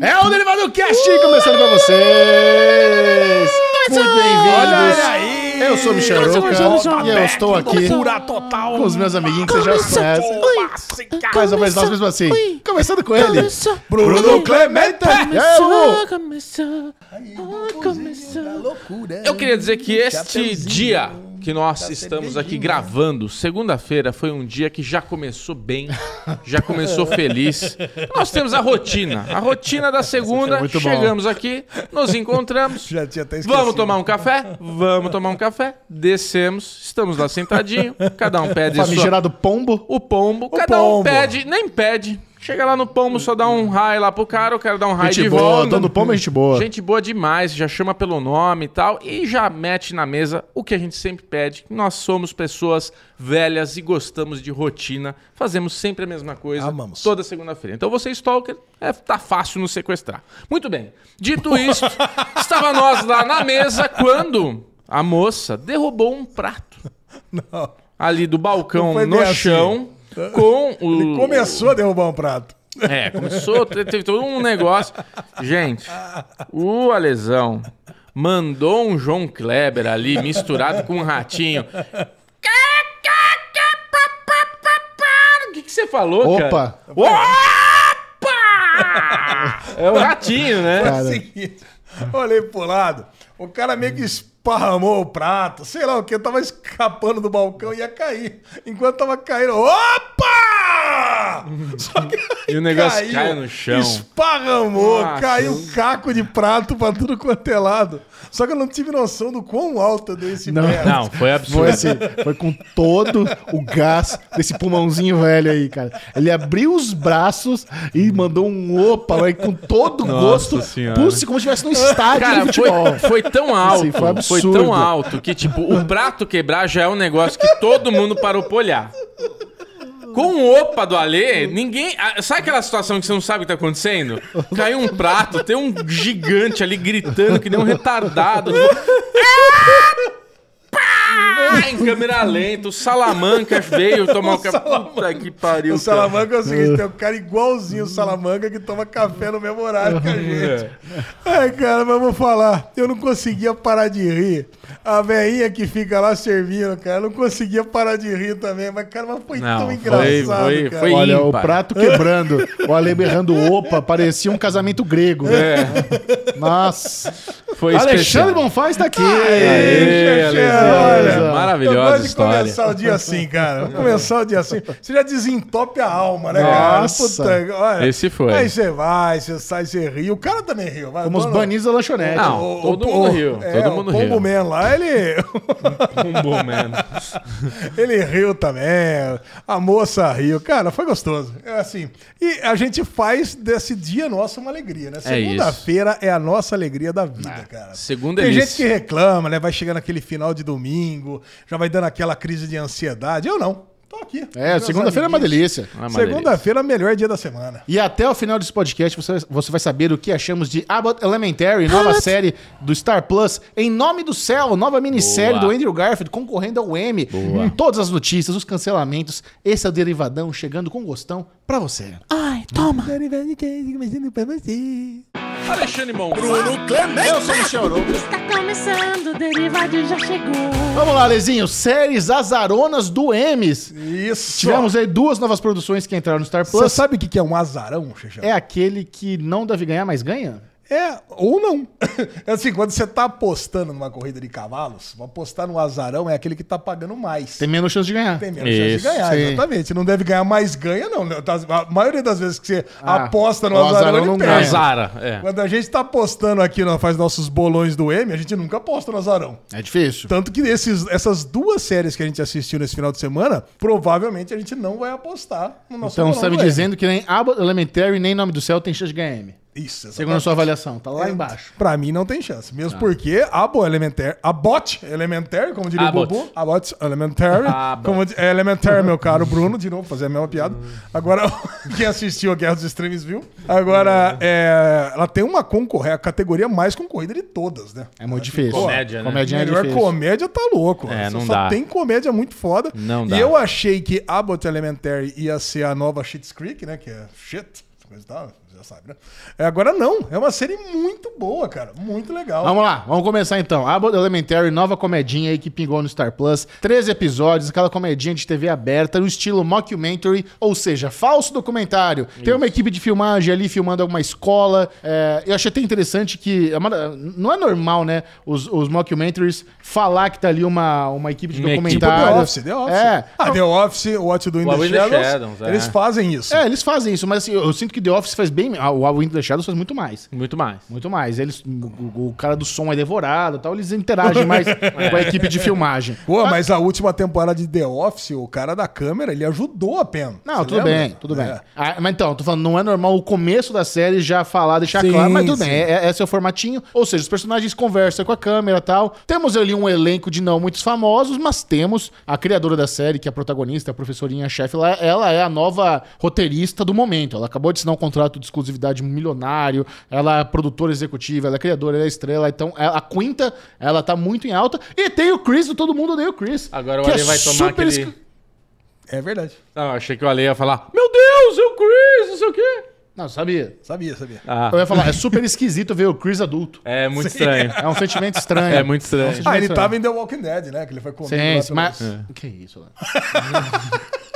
É o Derivado Cast começando pra vocês! Muito bem-vindos! Olha aí! Eu sou o Michel Roca e eu estou aqui com os meus amiguinhos que vocês já conhecem. Mas eu vou apresentar mesmo assim. Começando com ele, Bruno Clemente! Começou, começou, começou. Loucura. Eu queria dizer que este dia que nós estamos aqui gravando, segunda-feira, foi um dia que já começou bem, já começou feliz. Nós temos a rotina, a rotina da segunda. muito bom. Chegamos aqui, nos encontramos. Já tinha até esquecido. Vamos tomar um café? Vamos tomar um café. Descemos, estamos lá sentadinho, cada um pede sua famigerado pombo. o pombo. cada um pombo. pede, nem pede. Chega lá no pombo, só dá um raio lá pro cara, o cara dá um raio de boa, volta. dono do pombo é gente boa. Gente boa demais, já chama pelo nome e tal, e já mete na mesa o que a gente sempre pede. Nós somos pessoas velhas e gostamos de rotina, fazemos sempre a mesma coisa, Amamos. toda segunda-feira. Então você, stalker, é, tá fácil nos sequestrar. Muito bem, dito isso, estava nós lá na mesa quando a moça derrubou um prato Não. ali do balcão no assim. chão com o... Ele começou a derrubar um prato. É, começou, te- teve todo um negócio. Gente, o Alesão mandou um João Kleber ali misturado com um ratinho. O que, que você falou, cara? Opa! Opa! É o ratinho, né? É o seguinte, olhei pro lado, o cara meio que esparramou o prato, sei lá o que, tava escapando do balcão e ia cair. Enquanto tava caindo, opa! Só que E o negócio cai no chão. Esparramou, Nossa. caiu um caco de prato pra tudo quanto é lado. Só que eu não tive noção do quão alto deu esse Não. merda. Não, foi absurdo. Foi assim, foi com todo o gás desse pulmãozinho velho aí, cara. Ele abriu os braços e mandou um opa, vai com todo o gosto. Senhora. Puxa, como se estivesse num estádio de Cara, futebol. foi, foi tão alto, Assim, foi foi, tão alto que, tipo, o prato quebrar já é um negócio que todo mundo parou pra olhar. Com o opa do Alê, ninguém. Sabe aquela situação que você não sabe o que tá acontecendo? Caiu um prato, tem um gigante ali gritando que nem um retardado. Pá! Em câmera lenta, o Salamanca veio tomar o café. Puta que pariu. O cara. Salamanca é o seguinte, tem um cara igualzinho o Salamanca que toma café no mesmo horário que a gente. Ai, cara, mas vou falar, eu não conseguia parar de rir. A velhinha que fica lá servindo, cara, não conseguia parar de rir também, mas, cara, mas foi Não, tão foi- engraçado, foi- cara. foi- Olha, o ímpar. prato quebrando, o Ale berrando opa, parecia um casamento grego. É, Nossa. foi Alexandre especial. Bonfaz tá aqui. Aê, Xexé, Alexandre. Olha. Maravilhosa eu gosto de história. começar o dia assim, cara. Vou começar o dia assim. Você já desentope a alma, né, cara? Nossa. olha. Esse foi. Aí você vai, você sai, você ri. O cara também riu. vai, Fomos dono- banidos da lanchonete. Não, O- todo o- mundo o- riu. é, todo mundo o Pombo riu. Man lá, ele, Pombo Man. ele riu também. A moça riu. Cara, foi gostoso. É assim. E a gente faz desse dia nosso uma alegria, né? É Segunda-feira é, a nossa alegria da vida, cara. segunda é Tem delícia. gente que reclama, né? Vai chegando aquele final de domingo, já vai dando aquela crise de ansiedade. Eu não. Tô aqui. É, segunda-feira é uma delícia. É uma. Segunda-feira é o melhor dia da semana. E até o final desse podcast você, você vai saber o que achamos de Abbott Elementary, nova série do Star Plus, Em Nome do Céu, nova minissérie Boa. do Andrew Garfield, concorrendo ao Emmy. Com todas as notícias, os cancelamentos. Esse é o Derivadão chegando com gostão pra você. Ai, toma. Alexandre Mon. Bruno Clemente. Eu sou o Michel Arouca. Tá Está começando, o Derivado já chegou. Vamos lá, Lezinho. Séries azaronas do Emmys. Isso. Tivemos aí duas novas produções que entraram no Star Você Plus. sabe o que é um azarão, Xexé? É aquele que não deve ganhar, mas ganha? É, ou não. É assim, quando você tá apostando numa corrida de cavalos, apostar no azarão é aquele que tá pagando mais. Tem menos chance de ganhar. Tem menos chance de Isso, ganhar, sim. exatamente. Não deve ganhar mais ganha, não. A maioria das vezes que você Ah, aposta no o azarão, azarão ele não perde. ganha. Azara, é. Quando a gente tá apostando aqui, nós faz nossos bolões do M, a gente nunca aposta no azarão. É difícil. Tanto que esses, essas duas séries que a gente assistiu nesse final de semana, provavelmente a gente não vai apostar no nosso Então bolão você tá me dizendo que nem Abbott Elementary nem Nome do Céu tem chance de ganhar M. Isso, Segundo a sua avaliação, tá lá embaixo. Pra mim não tem chance. Mesmo porque a Bo Elementary, a Bot Elementary, como diria o Bubu, a Bot Elementary, como é Elementary, meu caro Bruno, de novo, fazer a mesma piada. Agora, quem assistiu a Guerra dos Extremes viu. Agora, é, ela tem uma concorrência, a categoria mais concorrida de todas, né? É muito difícil. Comédia, né? Comédia é Melhor difícil. comédia tá louco. É, Só- não só dá. tem comédia muito foda. Não e dá. eu achei que Abbott Elementary ia ser a nova Shit's Creek, né? Que é shit, coisa e tal. Sabe, né? É, agora não, é uma série muito boa, cara. Muito legal. Vamos lá, vamos começar então. Abbott Elementary, nova comedinha aí que pingou no Star Plus. 13 episódios, aquela comedinha de TV aberta, no estilo mockumentary, ou seja, falso documentário. Tem uma equipe de filmagem ali filmando alguma escola. É, eu achei até interessante que. é não é normal, né? Os, os mockumentaries falar que tá ali uma, uma equipe de Uma equipe Tipo documentário. The Office, The Office. É. Ah, The Office, What You Do in the in the Shadows, Shadows, é. eles fazem isso. É, eles fazem isso, mas assim, eu sinto que The Office faz bem. Ah, O Wind the Shadows faz muito mais. Muito mais. Muito mais. Eles, o, o cara do som é devorado e tal, eles interagem mais com a equipe de filmagem. Pô, mas a última temporada de The Office, o cara da câmera, ele ajudou a Pen. Não, Você tudo lembra? bem, tudo bem. É. Ah, mas então, tô falando, não é normal o começo da série já falar, deixar Sim, claro, mas tudo sim. bem, é, é, esse é o formatinho. Ou seja, os personagens conversam com a câmera e tal. Temos ali um elenco de não muitos famosos, mas temos a criadora da série, que é a protagonista, a professorinha chefe, ela, ela é a nova roteirista do momento. Ela acabou de assinar um contrato de exclusividade milionário, ela é produtora executiva, ela é criadora, ela é estrela, então é- a quinta, ela tá muito em alta. E tem o Chris, do Todo Mundo Odeia o Chris. Agora o é Ale vai tomar aquele... escri- É verdade. Não, achei que o Ale ia falar, meu Deus, é o Chris, não sei o quê. Não, sabia. Sabia, sabia. Ah, Eu ia falar, é super esquisito ver o Chris adulto. é muito estranho. É um sentimento estranho. É muito estranho. É um Ah, ele estranho. tava em The Walking Dead, né? Que ele foi comigo Sim, lá sim, pelo- mas... Que isso, né?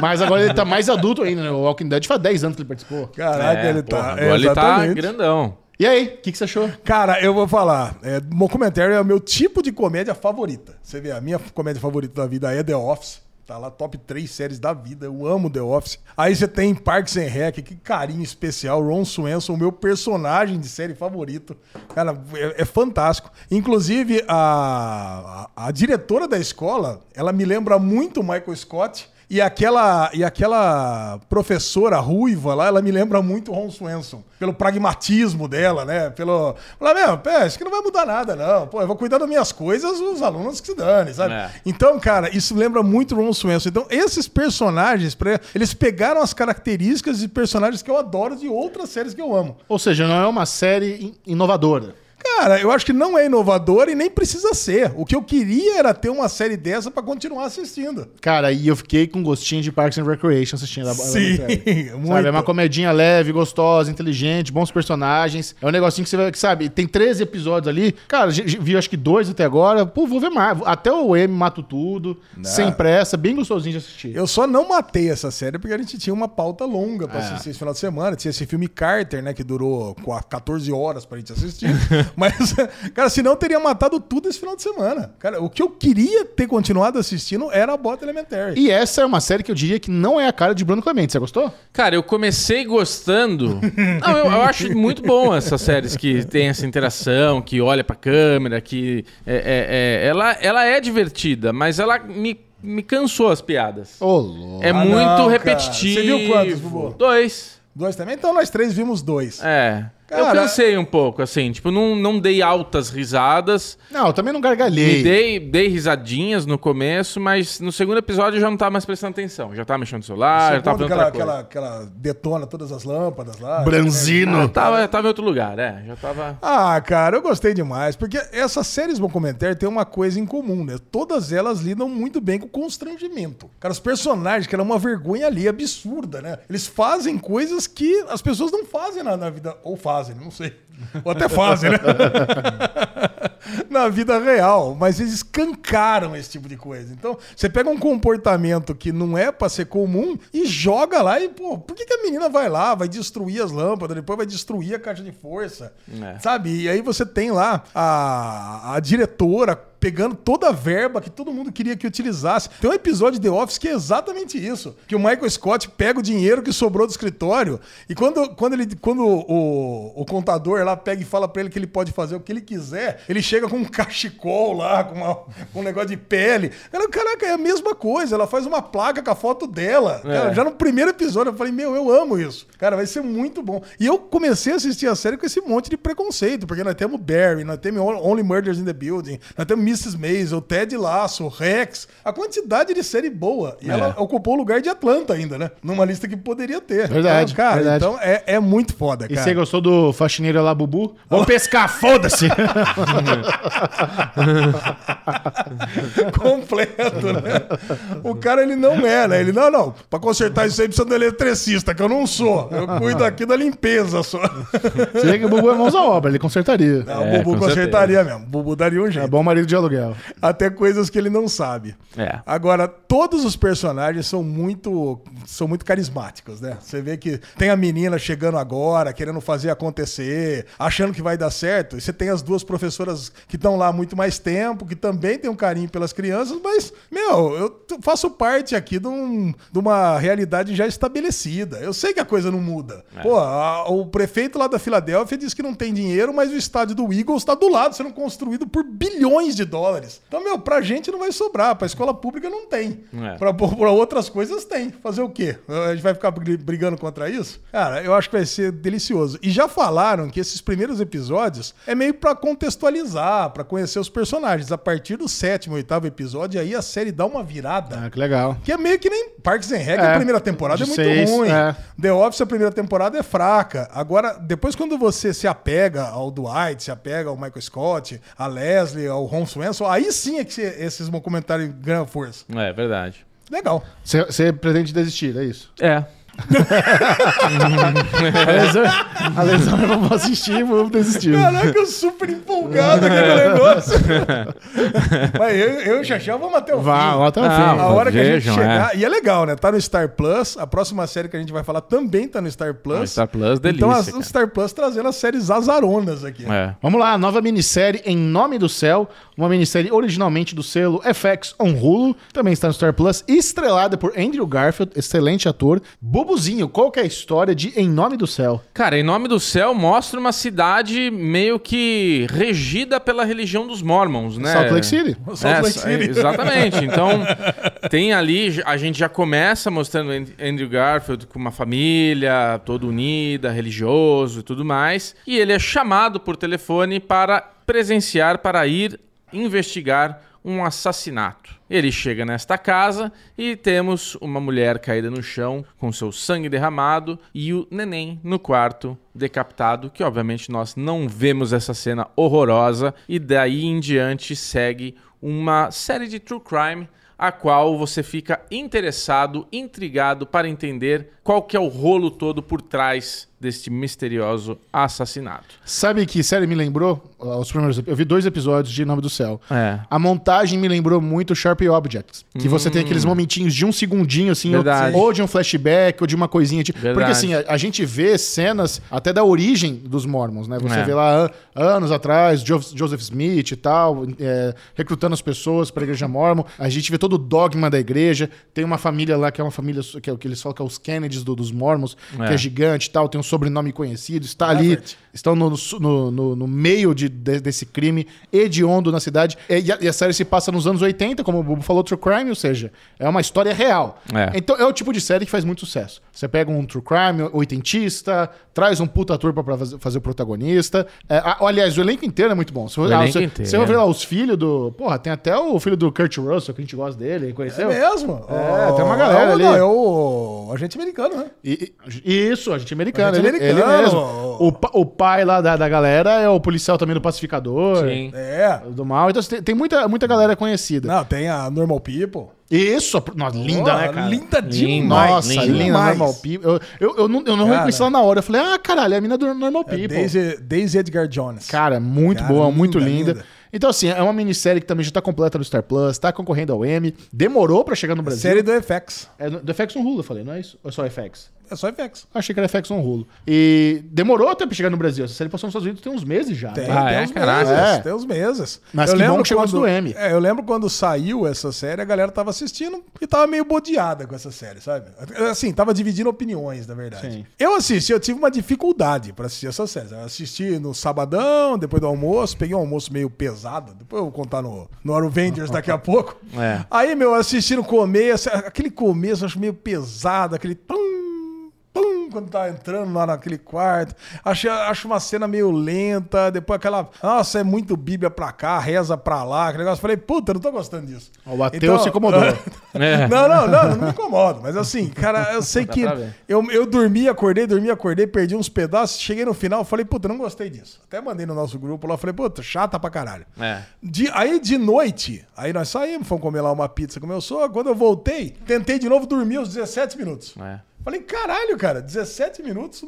Mas agora ele tá mais adulto ainda, né? O Walking Dead faz 10 anos que ele participou. Caraca, É, ele porra, tá. agora é, ele tá grandão. E aí, o que, que você achou? Cara, eu vou falar. É, Mockumentary é o meu tipo de comédia favorita. Você vê, a minha comédia favorita da vida é The Office. Tá lá, top 3 séries da vida. Eu amo The Office. Aí você tem Parks and Rec, que carinho especial. Ron Swanson, o meu personagem de série favorito. Cara, é, é fantástico. Inclusive, a, a, a diretora da escola, ela me lembra muito o Michael Scott. E aquela, e aquela professora ruiva lá, ela me lembra muito o Ron Swanson. Pelo pragmatismo dela, né? Pelo. Falar, meu, pé, isso que não vai mudar nada, não. Pô, eu vou cuidar das minhas coisas, os alunos que se dane, sabe? É. Então, cara, isso lembra muito o Ron Swanson. Então, esses personagens, eles pegaram as características de personagens que eu adoro de outras séries que eu amo. Ou seja, não é uma série in- inovadora. Cara, eu acho que não é inovador e nem precisa ser. O que eu queria era ter uma série dessa pra continuar assistindo. Cara, e eu fiquei com gostinho de Parks and Recreation assistindo a Sim, Sabe, muito. é uma comedinha leve, gostosa, inteligente, bons personagens. É um negocinho que você vai, que sabe, tem 13 episódios ali. Cara, vi acho que dois até agora. Pô, vou ver mais. Até o M mato tudo, sem pressa, bem gostosinho de assistir. Eu só não matei essa série porque a gente tinha uma pauta longa pra É. assistir esse final de semana. Tinha esse filme Carter, né? Que durou qua- 14 horas pra gente assistir. Mas, cara, senão eu teria matado tudo esse final de semana. Cara, o que eu queria ter continuado assistindo era a Bota Elementary. E essa é uma série que eu diria que não é a cara de Bruno Clemente. Você gostou? Cara, eu comecei gostando. Não, eu, eu acho muito bom essas séries que tem essa interação, que olha pra câmera, que. é- é- é- ela, ela é divertida, mas ela me, me cansou as piadas. Ô, louco. É Ah, muito não, cara. repetitivo. Você viu quantos, Bubu? Dois. Dois também? Então nós três vimos dois. É. eu Cara, cansei um pouco, assim. Tipo, não, não dei altas risadas. Não, eu também não Me gargalhei. dei, dei risadinhas no começo, mas no segundo episódio eu já não tava mais prestando atenção. Já tava mexendo no celular, já tava Segundo fazendo que ela, outra coisa. que ela, que ela detona todas as lâmpadas lá. Branzino. Eu tava, eu tava em outro lugar, é. Já tava. Ah, cara, eu gostei demais, porque essas séries documentárias têm uma coisa em comum, né? Todas elas lidam muito bem com o constrangimento. Cara, os personagens, que era uma vergonha ali absurda, né? Eles fazem coisas que as pessoas não fazem na, na vida, ou fazem, não sei. Ou até fazem, né? na vida real, mas eles escancaram esse tipo de coisa. Então, você pega um comportamento que não é pra ser comum e joga lá e, pô, por que, que a menina vai lá, vai destruir as lâmpadas, depois vai destruir a caixa de força, É. sabe? E aí você tem lá a, a diretora pegando toda a verba que todo mundo queria que utilizasse. Tem um episódio de The Office que é exatamente isso, que o Michael Scott pega o dinheiro que sobrou do escritório e quando, quando, ele, quando o, o contador lá pega e fala pra ele que ele pode fazer o que ele quiser, ele chega com um cachecol lá, com, uma- com um negócio de pele. Ela, caraca, é a mesma coisa, ela faz uma placa com a foto dela. Cara, já no primeiro episódio eu falei, meu, eu amo isso. Cara, vai ser muito bom. E eu comecei a assistir a série com esse monte de preconceito, porque nós temos Barry, nós temos Only Murders in the Building, nós temos Mrs. Maisel, Ted Lasso, Rex, a quantidade de série boa. E É. ela ocupou o lugar de Atlanta ainda, né? Numa lista que poderia ter. Verdade, Então, cara, verdade. então é, é muito foda, E cara. você gostou do faxineiro lá, Bubu? Vamos pescar, foda-se! completo, né? O cara, ele não é, né? Ele, não, não, pra consertar isso aí precisa do eletricista, que eu não sou. Eu cuido aqui da limpeza só. Você vê que o Bubu é mãos à obra, ele consertaria. Não, É, o Bubu com consertaria mesmo. O Bubu daria um É jeito. bom marido de aluguel. Até coisas que ele não sabe. É. Agora, todos os personagens são muito, são muito carismáticos, né? Você vê que tem a menina chegando agora, querendo fazer acontecer, achando que vai dar certo. E você tem as duas professoras que estão lá há muito mais tempo, que também têm um carinho pelas crianças, mas, meu, eu faço parte aqui de, um- de uma realidade já estabelecida. Eu sei que a coisa não muda. Pô, a- o prefeito lá da Filadélfia diz que não tem dinheiro, mas o estádio do Eagles está do lado, sendo construído por bilhões de dólares. Então, meu, pra gente não vai sobrar, pra escola pública não tem. É. Pra, pra outras coisas tem. Fazer o quê? A gente vai ficar bri- brigando contra isso? Cara, eu acho que vai ser delicioso. E já falaram que esses primeiros episódios é meio pra contextualizar, pra conhecer os personagens. A partir do sétimo, oitavo episódio, aí a série dá uma virada. Ah, que legal. Que é meio que nem Parks and Rec, É, a primeira temporada é muito seis, ruim. é. The Office, a primeira temporada é fraca. Agora, depois quando você se apega ao Dwight, se apega ao Michael Scott, a Leslie, ao Ron Swenson, aí sim é que cê- esses comentários ganham força. É verdade. Legal. Você pretende desistir, é isso? É. A lesão, a lesão eu não vou assistir, vou desistir. Caraca, eu super empolgado aqui no negócio. Mas eu, eu e o Xaxão vamos até o Vá, fim. até o Ah, fim. A hora que a gente Vejam, chegar. E é legal, né? Tá no Star Plus. A próxima série que a gente vai falar também tá no Star Plus. No Star Plus, delícia, Então, as- o. Star Plus trazendo as séries azaronas aqui. É. Vamos lá, nova minissérie Em Nome do Céu, uma minissérie originalmente do selo FX on Hulu, também está no Star Plus, estrelada por Andrew Garfield, excelente ator. Bubuzinho, qual que é a história de Em Nome do Céu? Cara, em nome do céu mostra uma cidade meio que regida pela religião dos Mormons, né? Salt Lake City. Salt É, Lake City. exatamente. Então, tem ali, a gente já começa mostrando And- Andrew Garfield com uma família toda unida, religioso e tudo mais. E ele é chamado por telefone para presenciar, para ir investigar um assassinato. Ele chega nesta casa e temos uma mulher caída no chão com seu sangue derramado e o neném no quarto decapitado, que obviamente nós não vemos essa cena horrorosa e daí em diante segue uma série de true crime a qual você fica interessado, intrigado para entender qual que é o rolo todo por trás deste misterioso assassinato. Sabe que série me lembrou? Ah, Os primeiros, eu vi dois episódios de Nome do Céu. É. A montagem me lembrou muito Sharp Objects. Que você tem aqueles momentinhos de um segundinho, assim, ou, Hum. Ou de um flashback, ou de uma coisinha. Tipo, porque assim, a, a gente vê cenas até da origem dos Mormons, né? Você É. vê lá an- anos atrás, Jo- Joseph Smith e tal, é, recrutando as pessoas para a igreja Mormon. A gente vê todo o dogma da igreja. Tem uma família lá que é uma família que é o que eles falam que é os Do- dos Mormons, que É. é gigante e tal, tem um sobrenome conhecido, está ali, Everett. estão no, no, no- no meio de, de- desse crime hediondo na cidade. E a, e a série se passa nos anos 80, como o Bubu falou, True Crime, ou seja, é uma história real. É. Então é o tipo de série que faz muito sucesso. Você pega um True Crime oitentista, traz um puta ator pra fazer, fazer o protagonista. É, a- aliás, o elenco inteiro é muito bom. Se, O ah, elenco você, inteiro, você vai é. ver lá os filhos do. Porra, tem até o filho do Kurt Russell, que a gente gosta dele, É conheceu? mesmo? É, Oh, tem uma galera é o- ali. Não, é o agente americano, né? E- e- isso, a gente americano. Agente ele, ele americano. mesmo. O, o pai lá da, da galera é o policial também do pacificador. Sim. É. Do mal. Então tem, tem muita, muita galera conhecida. Não, tem a Normal People. Isso, nossa, linda, Pô, né, cara? Linda Linda. demais. Nossa, linda. linda, Demais. Normal People. Eu, eu, eu não, eu não Cara. reconheci ela na hora. Eu falei, ah, caralho, é a mina do Normal É People. Daisy, Daisy Edgar Jones. Cara, muito Cara, boa, muito linda, linda. linda. Então, assim, é uma minissérie que também já tá completa no Star Plus, tá concorrendo ao Emmy. Demorou pra chegar no Brasil. Série do FX. É do, FX on Hulu, eu falei, não é isso? Ou é só FX? É só FX. Achei que era FX on Hulu. E demorou até pra chegar no Brasil. Essa série passou nos Estados Unidos tem uns meses já. Tem, né? Ah, tem é? uns Caraca. meses. É. Tem uns meses. Mas que bom que chegou antes do Emmy. É, eu lembro quando saiu essa série, a galera tava assistindo e tava meio bodeada com essa série, sabe? Assim, tava dividindo opiniões, na verdade. Sim. Eu assisti, eu tive uma dificuldade pra assistir essa série. Eu assisti no sabadão, depois do almoço, peguei um almoço meio pesado. Depois eu vou contar no, no Avengers daqui a pouco. É. Aí, meu, assisti no começo, aquele começo eu acho meio pesado, aquele. Tum, Hum, quando tá entrando lá naquele quarto. Acho, acho uma cena meio lenta. Depois aquela. Nossa, é muito Bíblia pra cá, reza pra lá. Aquele negócio. Falei, puta, não tô gostando disso. O ateu se incomodou. É. Não, não, não, não me incomodo. Mas assim, cara, eu sei Dá que eu, eu dormi, acordei, dormi, acordei, perdi uns pedaços, cheguei no final, falei, puta, não gostei disso. Até mandei no nosso grupo lá, falei, puta, chata pra caralho. É. De- aí de noite, aí nós saímos, fomos comer lá uma pizza com meu sogro. Quando eu voltei, tentei de novo dormir os 17 minutos. É. Falei, caralho, cara, 17 minutos,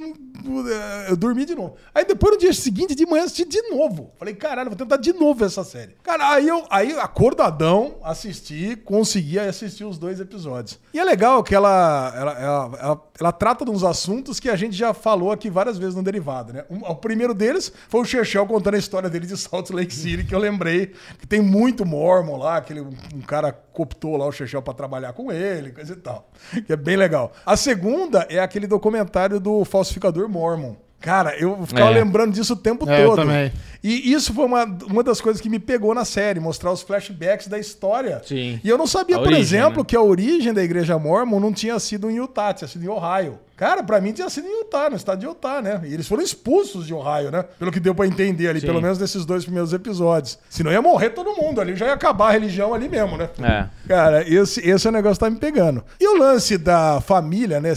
eu dormi de novo. Aí depois no dia seguinte, de manhã, assisti de novo. Falei, caralho, vou tentar de novo essa série. Cara, aí eu, aí acordadão, assisti, consegui assistir os dois episódios. E é legal que ela, ela, ela, ela- ela trata de uns assuntos que a gente já falou aqui várias vezes no Derivado, né? Um- o primeiro deles foi o Chechel contando a história dele de Salt Lake City, que eu lembrei que tem muito mormon lá, aquele um cara cooptou lá o Chechel pra trabalhar com ele, coisa e tal. Que é bem legal. A segunda é aquele documentário do falsificador mormon. Cara, eu ficava É. lembrando disso o tempo É, eu todo. também. E isso foi uma, uma das coisas que me pegou na série, mostrar os flashbacks da história. Sim. E eu não sabia, A por origem, exemplo, né? que a origem da igreja mormon não tinha sido em Utah, tinha sido em Ohio. Cara, pra mim tinha sido em Utah, no estado de Utah, né? E eles foram expulsos de Ohio, né? Pelo que deu pra entender ali, Sim. pelo menos nesses dois primeiros episódios. Senão ia morrer todo mundo ali, já ia acabar a religião ali mesmo, né? É. Cara, esse, esse é o negócio que tá me pegando. E o lance da família, né,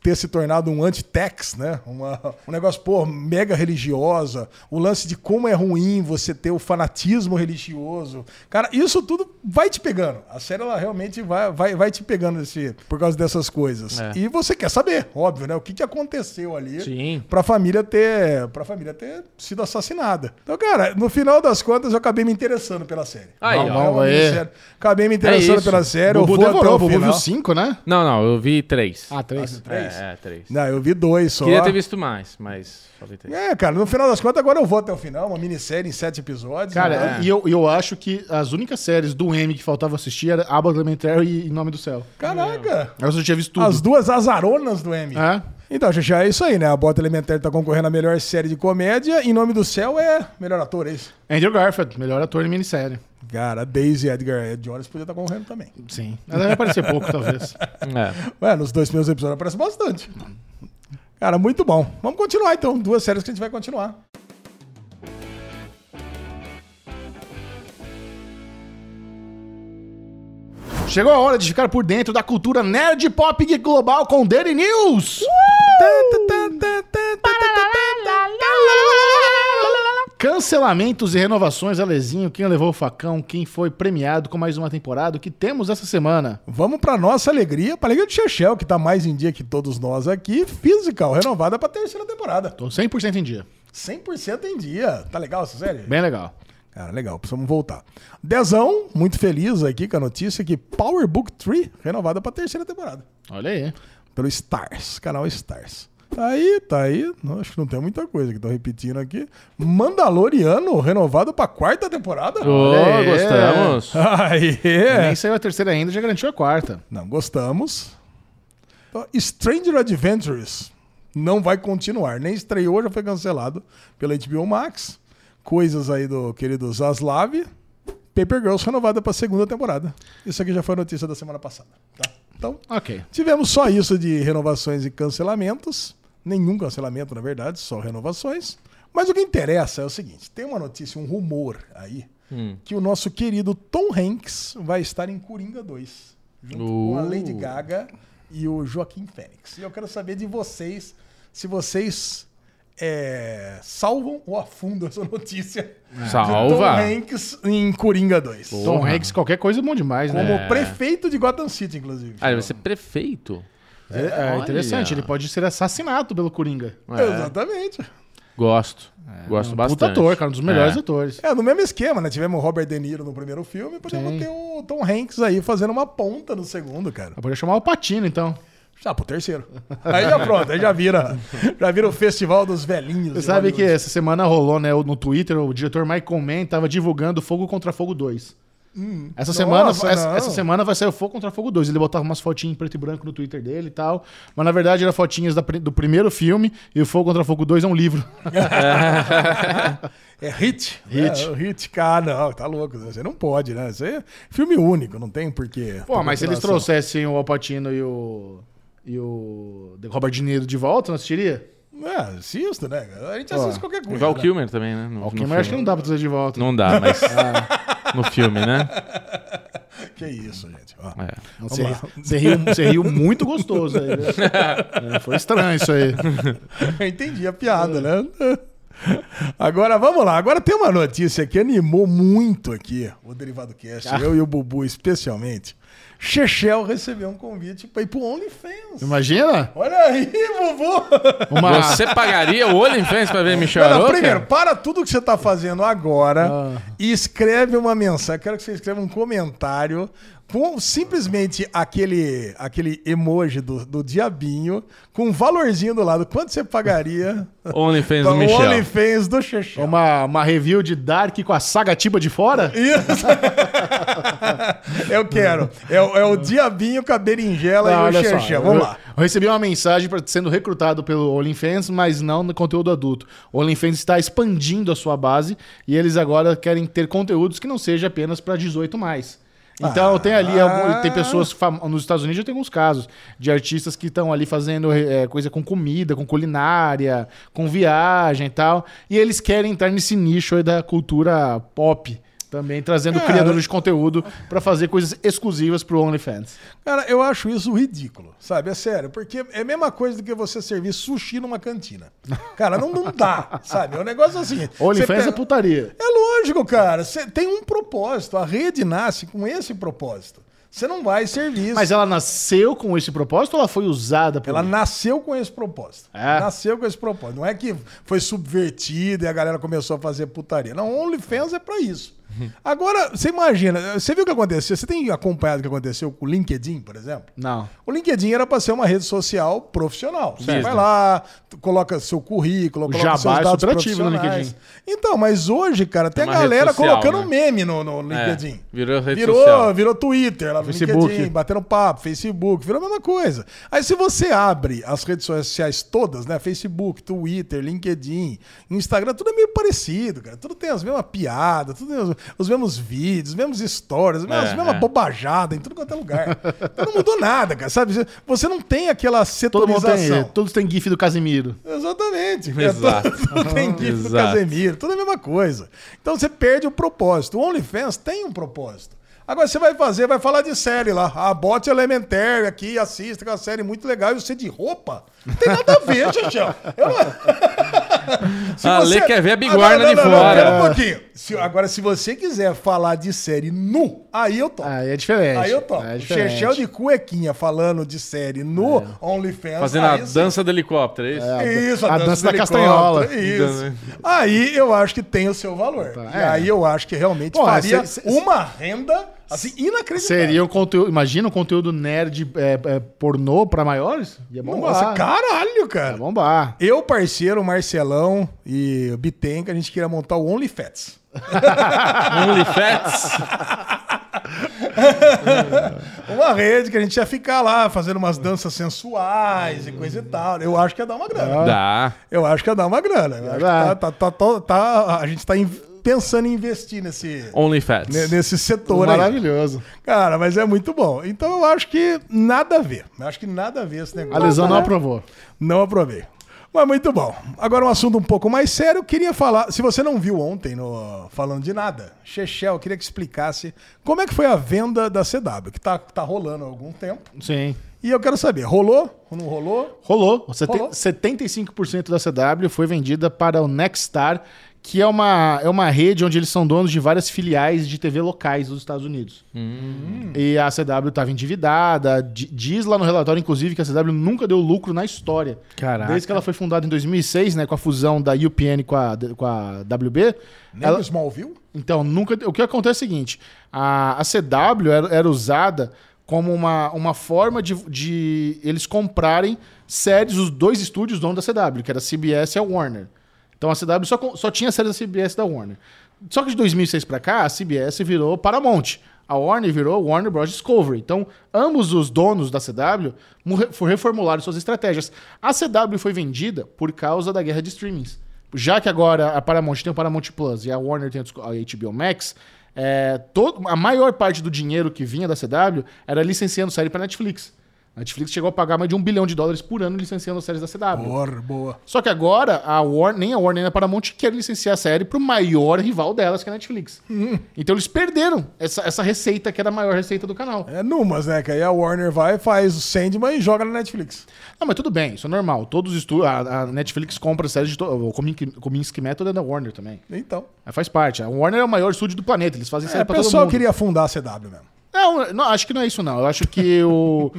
ter se tornado um anti-tax, né? Uma, um negócio, pô, mega religiosa. O lance de como é ruim você ter o fanatismo religioso. Cara, isso tudo vai te pegando. A série, ela realmente vai, vai, vai te pegando esse, por causa dessas coisas. É. E você quer saber, óbvio, né? O que, que aconteceu ali Sim. pra família ter pra família ter sido assassinada. Então, cara, no final das contas, eu acabei me interessando pela série. Aí, Não, ó. é Aí. minissérie. Acabei me interessando É pela série. Eu Bubu vou até demorou, o Bubu viu cinco, né? Não, não, eu vi três. Ah, três. três? É, é, três. Não, eu vi dois só. Queria ter visto mais, mas. É, cara, no final das contas, agora eu vou até o final. Uma minissérie em sete episódios. Cara, né? e eu, e eu acho que as únicas séries do M que faltava assistir era Abbott Elementary e Em Nome do Céu. Caraca! Eu já tinha visto tudo. As duas azaronas do M. É? Então, já é isso aí, né? A Bota Elementar tá concorrendo à melhor série de comédia. Em Nome do Céu é melhor ator, é isso? Andrew Garfield, melhor ator em minissérie. Cara, a Daisy Edgar Jones podia estar concorrendo também. Sim. Mas vai aparecer pouco, talvez. É. Ué, nos dois primeiros episódios aparece bastante. Cara, muito bom. Vamos continuar então. Duas séries que a gente vai continuar. Chegou a hora de ficar por dentro da cultura nerd pop global com Daily News. Cancelamentos e renovações, Alezinho, quem levou o facão, quem foi premiado com mais uma temporada, o que temos essa semana? Vamos pra nossa alegria, pra alegria do Chechel, que tá mais em dia que todos nós aqui. Physical, renovada pra terceira temporada. Tô 100% em dia. 100% em dia. Tá legal essa série? Bem legal. Cara, legal, precisamos voltar. Dezão, muito feliz aqui com a notícia que Power Book 3, renovada pra terceira temporada. Olha aí. Pelo Stars, canal Stars. Tá aí, tá aí. Não, acho que não tem muita coisa que estão repetindo aqui. Mandaloriano, renovado pra quarta temporada. Ô, gostamos. Aí, Nem saiu a terceira ainda, já garantiu a quarta. Não, gostamos. Então, Stranger Adventures não vai continuar. Nem estreou, já foi cancelado pela HBO Max. Coisas aí do querido Zaslav. Paper Girls renovada para segunda temporada. Isso aqui já foi a notícia da semana passada. Tá? Então, Ok. tivemos só isso de renovações e cancelamentos. Nenhum cancelamento, na verdade, só renovações. Mas o que interessa é o seguinte: tem uma notícia, um rumor aí, Hum. que o nosso querido Tom Hanks vai estar em Coringa 2, junto com a Uh. Lady Gaga e o Joaquim Fênix. E eu quero saber de vocês se vocês é, salvam ou afundam essa notícia. Tom Salva. Hanks em Coringa 2. Tom Porra. Hanks, qualquer coisa é bom demais, Como né? prefeito de Gotham City, inclusive. Ah, ele vai ser prefeito? É, é interessante, ele pode ser assassinado pelo Coringa. É, Exatamente. Gosto. Gosto um bastante. puta ator, cara, um dos melhores É. atores. É, no mesmo esquema, né? Tivemos o Robert De Niro no primeiro filme, podemos Sim. ter o Tom Hanks aí fazendo uma ponta no segundo, cara. Eu poderia chamar o Patino, então. Já pro terceiro. Aí já pronto, aí já vira, já vira o festival dos velhinhos. Você sabe que essa semana rolou, né, no Twitter, o diretor Michael Mann tava divulgando Fogo contra Fogo 2. Essa, semana, Nossa, essa, essa semana vai sair o Fogo contra Fogo 2. Ele botava umas fotinhas em preto e branco no Twitter dele e tal. Mas na verdade eram fotinhas da do primeiro filme e o Fogo contra Fogo 2 é um livro. É hit. Hit. É, hit, cara, não, tá louco. Você não pode, né? Aí é filme único, não tem porquê. Pô, mas se eles trouxessem o Alpatino e o. e o Robert De Niro de volta, não assistiria? É, assisto, né? A gente assiste qualquer coisa. O Val né? Kilmer também, né? No, O no Kilmer acho que não dá pra trazer de volta. Não dá, mas no filme, né? Que isso, gente. Ó. É. Você, Vamos ri- você riu, você riu muito gostoso aí. né? É, foi estranho isso aí. Eu entendi a piada, né? Agora, vamos lá. Agora tem uma notícia que animou muito aqui o Derivado Cast, Ah. eu e o Bubu especialmente. Chechel recebeu um convite para ir pro OnlyFans. Imagina? Olha aí, Bubu! Uma... Você pagaria o OnlyFans pra ver Michel Não, primeiro, para tudo que você tá fazendo agora Ah. e escreve uma mensagem. Quero que você escreva um comentário com simplesmente aquele, aquele emoji do, do diabinho com um valorzinho do lado. Quanto você pagaria OnlyFans para do o Michel. OnlyFans do Chechel? Uma, uma review de Dark com a Sagatiba de fora? Isso. Eu quero. É, o- é o diabinho com a berinjela Não, e o olha só, Chechel. Vamos lá. eu recebi uma mensagem pra, sendo recrutado pelo OnlyFans, mas não no conteúdo adulto. O OnlyFans está expandindo a sua base e eles agora querem ter conteúdos que não seja apenas para 18 mais. Então tem ali algum- tem pessoas fam- nos Estados Unidos já tem alguns casos de artistas que estão ali fazendo é, coisa com comida, com culinária, com viagem e tal, e eles querem entrar nesse nicho aí da cultura pop. Também trazendo Cara. criadores de conteúdo para fazer coisas exclusivas pro OnlyFans. Cara, eu acho isso ridículo, sabe? É sério, porque é a mesma coisa do que você servir sushi numa cantina. Cara, não, não dá, sabe? É um negócio assim. OnlyFans pega- é putaria. É lógico, cara. Você tem um propósito. A rede nasce com esse propósito. Você não vai servir isso. Mas ela nasceu com esse propósito ou ela foi usada por Ela ele? nasceu com esse propósito. É? Nasceu com esse propósito. Não é que foi subvertida e a galera começou a fazer putaria. Não, OnlyFans é pra isso. Agora, você imagina, você viu o que aconteceu? Você tem acompanhado o que aconteceu com o LinkedIn, por exemplo? Não. O LinkedIn era para ser uma rede social profissional. Você vai lá, coloca seu currículo, coloca jabá seus é dados super ativo no profissionais. LinkedIn. Então, mas hoje, cara, tem É a galera social, colocando né? meme no, no É, LinkedIn. virou rede virou, social. virou Twitter lá no Facebook. LinkedIn, batendo papo, Facebook, virou a mesma coisa. Aí se você abre as redes sociais todas, né? Facebook, Twitter, LinkedIn, Instagram, tudo é meio parecido, cara. Tudo tem as mesmas piadas, tudo tem os, os mesmos vídeos, os mesmos stories, as mesmas, É, mesmas é. bobajadas em tudo quanto é lugar. Então não mudou nada, cara, sabe? Você não tem aquela Todo mundo setorização. tem. Todos têm GIF do Casimiro. Exatamente. Exato. É, tudo, tudo tem GIF do Exato. Casemiro, tudo é a mesma coisa. Então você perde o propósito. O OnlyFans tem um propósito. Agora você vai fazer, vai falar de série lá. A Bot Elementary aqui, assista, que é uma série muito legal. E você de roupa? Não tem nada a ver, Xaxão. Eu não... Se A Lê quer ver a bigorna de fora. Pera um pouquinho. Se- agora, se você quiser falar de série nu, aí eu topo. Aí é diferente. Aí eu topo. É de cuequinha falando de série no OnlyFans. Fazendo a aí sim. dança do helicóptero, é isso? Isso, A dança da do castanhola. Isso. Dan- Aí eu acho que tem o seu valor. E é. aí eu acho que realmente Pô, faria cê- cê- uma renda assim inacreditável. Seria um conteúdo. Imagina um conteúdo nerd é, é, pornô pra maiores? Ia bombar. Nossa, caralho, cara. Ia bombar. Eu, parceiro, Marcelão e o Bitenca, a gente queria montar o OnlyFats. OnlyFans? Uma rede que a gente ia ficar lá fazendo umas danças sensuais e coisa e tal. Eu acho que ia dar uma grana. Dá. Eu acho que ia dar uma grana. Eu acho que dar. tá, tá- tá- tá- a gente tá pensando em investir nesse, OnlyFans. ne- nesse setor aí. Maravilhoso. Cara, mas é muito bom. Então eu acho que nada a ver. Eu acho que nada a ver esse A negócio. lesão não aprovou. Não aprovei. Mas muito bom. Agora um assunto um pouco mais sério. Eu queria falar. Se você não viu ontem no Falando de Nada, Chechel, eu queria que explicasse como é que foi a venda da CW, que tá, tá rolando há algum tempo. Sim. E eu quero saber, rolou? Não rolou? Rolou. Você Rolou. tem 75% da CW foi vendida para o Nexstar, que é uma, é uma rede onde eles são donos de várias filiais de TV locais dos Estados Unidos. E a CW estava endividada. di- Diz lá no relatório, inclusive, que a CW nunca deu lucro na história. Caraca. Desde que ela foi fundada em 2006, né, com a fusão da UPN com a, com a WB. Nem ela- Smallville? então, nunca. O que acontece é o seguinte: a, a CW era, era usada como uma, uma forma de, de eles comprarem séries, os dois estúdios donos da CW, que era a CBS e a Warner. Então a CW só, só tinha séries da CBS da Warner. Só que de 2006 pra cá, a CBS virou Paramount. A Warner virou Warner Bros. Discovery. Então, ambos os donos da CW mu- for- reformularam suas estratégias. A CW foi vendida por causa da guerra de streamings. Já que agora a Paramount tem o Paramount Plus e a Warner tem a HBO Max, é, todo, a maior parte do dinheiro que vinha da CW era licenciando série para Netflix. A Netflix chegou a pagar mais de um bilhão de dólares por ano licenciando as séries da CW. Porra, boa. Só que agora a Warner, nem a Warner nem a Paramount quer licenciar a série pro maior rival delas, que é a Netflix. Então eles perderam essa, essa receita que era a maior receita do canal. É numas, né? Que aí a Warner vai, faz o Sandman e joga na Netflix. Não, mas tudo bem, isso é normal. Todos os estúdios. A, a Netflix compra séries de. To... O Kominsky Kominsky Method é da Warner também. Então. Aí faz parte. A Warner é o maior estúdio do planeta. Eles fazem É, série o pra todo pessoal mundo. queria fundar a CW mesmo. Não, não, acho que não é isso, não. Eu acho que o,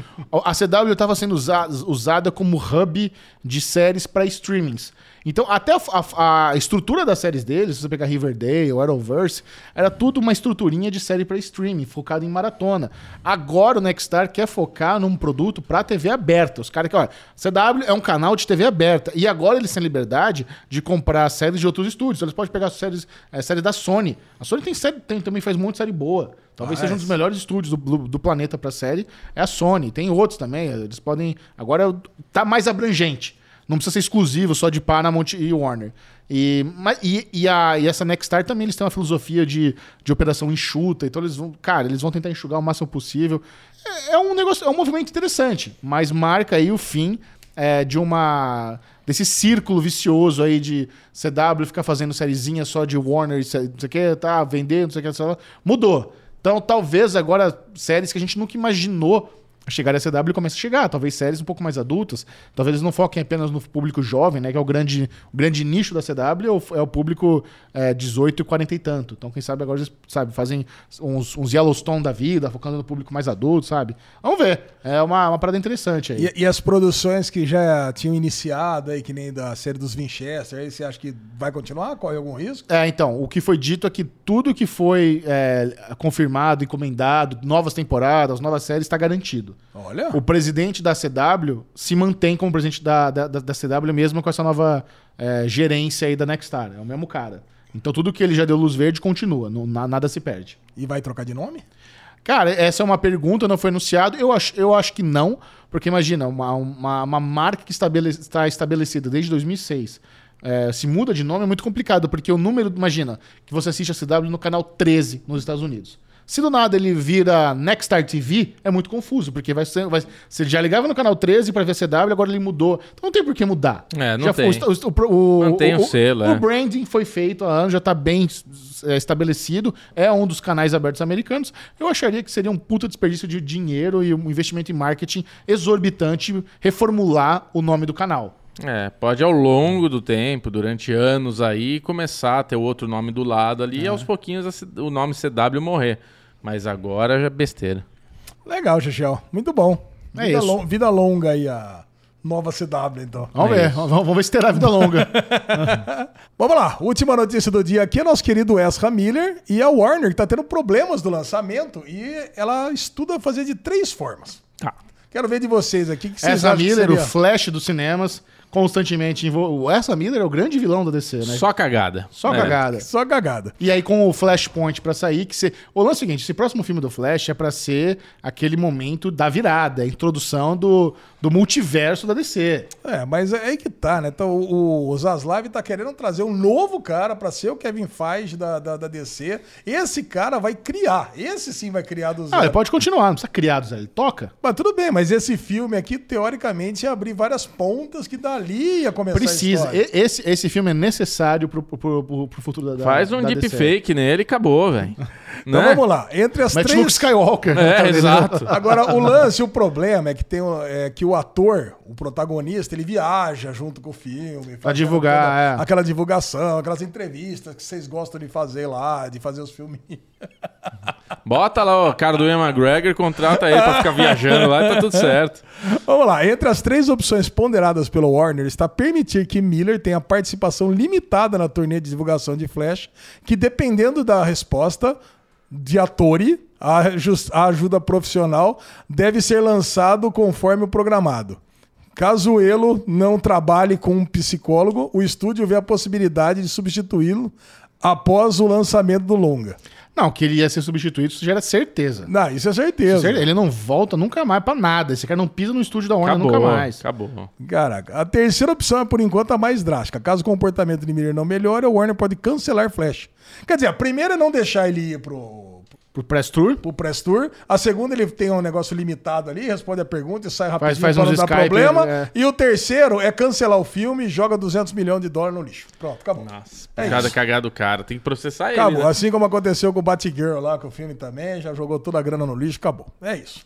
a CW estava sendo usa- usada como hub de séries para streamings. Então, até a, a- a estrutura das séries deles, se você pegar Riverdale, Arrowverse, era tudo uma estruturinha de série para streaming, focada em maratona. Agora o Nexstar quer focar num produto para TV aberta. Os caras que, olha, CW é um canal de TV aberta. E agora eles têm liberdade de comprar séries de outros estúdios. Eles podem pegar séries, é, séries da Sony. A Sony tem série, tem- também faz um monte de série boa. Talvez Ah, seja um é. dos melhores estúdios do, do- do planeta pra série. É a Sony. Tem outros também. Eles podem. Agora tá mais abrangente. Não precisa ser exclusivo só de Paramount e Warner. E, mas- e, e, a, e essa Nexstar também eles têm uma filosofia de, de operação enxuta. Então eles vão. Cara, eles vão tentar enxugar o máximo possível. É, é um negócio, é um movimento interessante. Mas marca aí o fim é, de uma. desse círculo vicioso aí de CW ficar fazendo sériezinha só de Warner, não sei o que, tá, vender, não sei o que, mudou. Então talvez agora séries que a gente nunca imaginou chegar a CW comece a chegar. Talvez séries um pouco mais adultas. Talvez eles não foquem apenas no público jovem, né? Que é o grande, o grande nicho da CW, é é o público é, 18 e 40 e tanto. Então, quem sabe agora eles sabe, fazem uns, uns Yellowstone da vida, focando no público mais adulto, sabe? Vamos ver. É uma, uma parada interessante aí. E, e as produções que já tinham iniciado aí, que nem da série dos Winchester, aí você acha que vai continuar? Corre algum risco? É, então, o que foi dito é que tudo que foi é, confirmado, encomendado, novas temporadas, novas séries, está garantido. Olha. O presidente da CW se mantém como presidente da, da, da- CW mesmo com essa nova é, gerência aí da Nexstar. É o mesmo cara. Então tudo que ele já deu luz verde continua, não, na- nada se perde. E vai trocar de nome? Cara, essa é uma pergunta, não foi anunciado. Eu acho, eu acho que não, porque imagina, uma, uma, uma marca que estabele- está estabelecida desde 2006. é, se muda de nome é muito complicado, porque o número, imagina, que você assiste a CW no canal 13 nos Estados Unidos. Se do nada ele vira Nexstar TV, é muito confuso, porque vai ser, vai, você já ligava no canal 13 para ver a CW, agora ele mudou. Então não tem por que mudar. É, não já tem. Foi, o, o, o, Mantém o o- selo, o é. branding foi feito há anos, já está bem é, estabelecido, é um dos canais abertos americanos. Eu acharia que seria um puta desperdício de dinheiro e um investimento em marketing exorbitante reformular o nome do canal. É, pode ao longo do tempo, durante anos aí, começar a ter outro nome do lado ali e aos pouquinhos o nome CW morrer. Mas agora já é besteira. Legal, Chechel. Muito bom. É vida, isso. lon- vida longa aí, a nova CW, então. Vamos É ver, isso. vamos, ver se terá vida longa. Vamos lá, última notícia do dia aqui é nosso querido Ezra Miller e a Warner, que tá tendo problemas do lançamento e ela estuda fazer de três formas. Tá. Quero ver de vocês aqui. que vocês Essa acham que Miller, o seria? Flash dos cinemas, constantemente envolvido. Essa Miller é o grande vilão da DC, né? Só cagada. Só É. cagada. Só cagada. E aí, com o Flashpoint pra sair, que você. O lance é o seguinte: esse próximo filme do Flash é pra ser aquele momento da virada, a introdução do, do multiverso da DC. É, mas é aí que tá, né? Então, o, o Zaslav tá querendo trazer um novo cara pra ser o Kevin Feige da, da, da DC. Esse cara vai criar. Esse sim vai criar do Ah, ele pode continuar, não precisa criar do zero. Ele toca. Mas tudo bem, mas esse filme aqui, teoricamente, ia abrir várias pontas que dali ia começar a Precisa. Esse, esse filme é necessário pro, pro, pro, pro futuro da Faz um da deep DC. fake nele e acabou, velho. Então Né? vamos lá. Entre as Mete três. Luke Skywalker. É, Tá exato. Agora, o lance, o problema é que tem é, que o ator, o protagonista, ele viaja junto com o filme. faz divulgar, toda- é. Aquela divulgação, aquelas entrevistas que vocês gostam de fazer lá, de fazer os filmes. Bota lá o cara do Ian McGregor, contrata ele pra ficar viajando lá e tá tudo certo. Vamos lá. Entre as três opções ponderadas pelo Warner está permitir que Miller tenha participação limitada na turnê de divulgação de Flash, que dependendo da resposta de atore, a, a ajuda profissional deve ser lançado conforme o programado. Caso Elo não trabalhe com um psicólogo, o estúdio vê a possibilidade de substituí-lo após o lançamento do longa. Não, que ele ia ser substituído, isso já era certeza. Não, isso é certeza. Ele não volta nunca mais pra nada. Esse cara não pisa no estúdio da Warner nunca mais. acabou. Caraca, a terceira opção é por enquanto a mais drástica. Caso o comportamento de Miller não melhore, o Warner pode cancelar Flash. Quer dizer, a primeira é não deixar ele ir pro, Pro Press Tour. pro Press Tour. A segunda, ele tem um negócio limitado ali, responde a pergunta e sai rapidinho faz pra uns não dar Skype, problema. é. E o terceiro é cancelar o filme e joga 200 milhões de dólares no lixo. Pronto, acabou. Nossa, É cada cagada do cara. Tem que processar ele. Acabou. né? Assim como aconteceu com o Batgirl lá, com o filme também, já jogou toda a grana no lixo, acabou. É isso.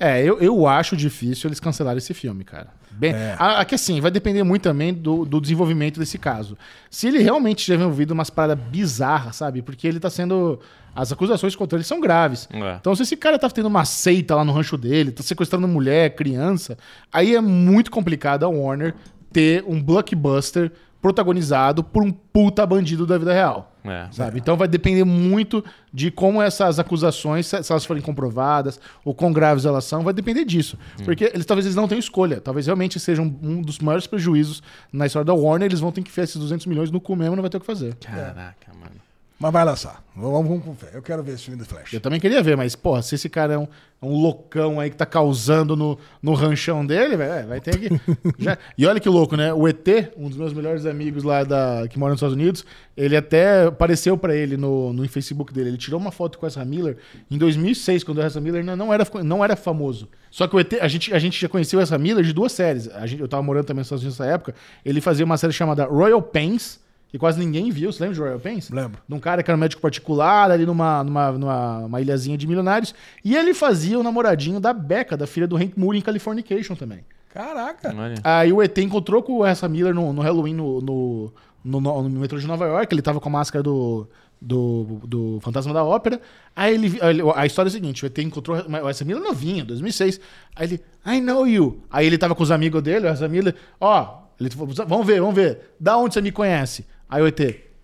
É, eu, eu acho difícil eles cancelarem esse filme, cara. Bem, É. a- assim, vai depender muito também do, do desenvolvimento desse caso. Se ele realmente tiver envolvido umas paradas bizarras, sabe? Porque ele tá sendo. As acusações contra ele são graves. É. Então, se esse cara tá tendo uma seita lá no rancho dele, tá sequestrando mulher, criança, aí é muito complicado a Warner ter um blockbuster protagonizado por um puta bandido da vida real. É. Sabe? Então vai depender muito de como essas acusações, se elas forem comprovadas, ou quão graves elas são, vai depender disso. Porque eles talvez eles não tenham escolha. Talvez realmente sejam um dos maiores prejuízos na história da Warner. Eles vão ter que enfiar esses 200 milhões no cu mesmo, não vai ter o que fazer. Caraca, mano. Mas vai lançar. Vamos, vamos com fé. Eu quero ver esse filme do Flash. Eu também queria ver, mas, porra, se esse cara é um, é um loucão aí que tá causando no, no ranchão dele, velho, é, vai ter que. já- E olha que louco, né? O ET, um dos meus melhores amigos lá da, que mora nos Estados Unidos, ele até apareceu pra ele no, no Facebook dele. Ele tirou uma foto com essa Miller em 2006, quando o Ezra Miller ainda não era, não era famoso. Só que o ET, a gente, a gente já conheceu essa Miller de duas séries. A gente, eu tava morando também nos Estados Unidos nessa época. Ele fazia uma série chamada Royal Pains, que quase ninguém viu. Você lembra de Royal Pains? Lembro. de um cara que era um médico particular ali numa, numa, numa uma ilhazinha de milionários. E ele fazia o namoradinho da Becca, da filha do Hank Moore em Californication também. Caraca. Olha. Aí o ET encontrou com o Essa Miller no, no Halloween no, no, no, no- no metrô de Nova York. Ele tava com a máscara do, do, do Fantasma da Ópera. Aí ele, aí ele- a história é a seguinte: o ET encontrou o Essa Miller novinha, 2006. Aí ele, I know you. Aí ele tava com os amigos dele, o Essa Miller, ó, ele falou, vamos ver, vamos ver. Da onde você me conhece? Aí o ET,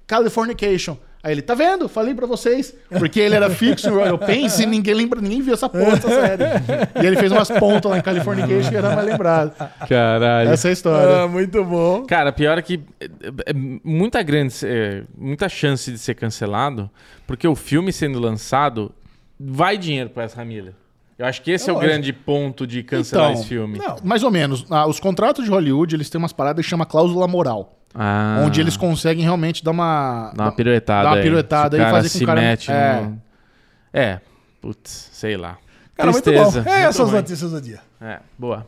Californication. Aí ele, tá vendo? Falei pra vocês. Porque ele era fixo no Royal Pains e ninguém lembra, ninguém viu essa porra dessa série. E ele fez umas pontas lá em Californication que era mais lembrado. Caralho. Essa é a história. Ah, muito bom. Cara, pior é que é, é muita grande, é, muita chance de ser cancelado, porque o filme sendo lançado vai dinheiro pra essa Miller. Eu acho que esse é, o lógico. grande ponto de cancelar Então, esse filme. Não. Mais ou menos. Ah, os contratos de Hollywood, eles têm umas paradas que chama cláusula moral. Ah, Onde eles conseguem realmente dar uma... dá uma piruetada, Dá uma piruetada aí e fazer com o cara- mete é. no... É, putz, sei lá. Cara, muito Tristeza. bom. É essas ruim. notícias do dia. É, boa.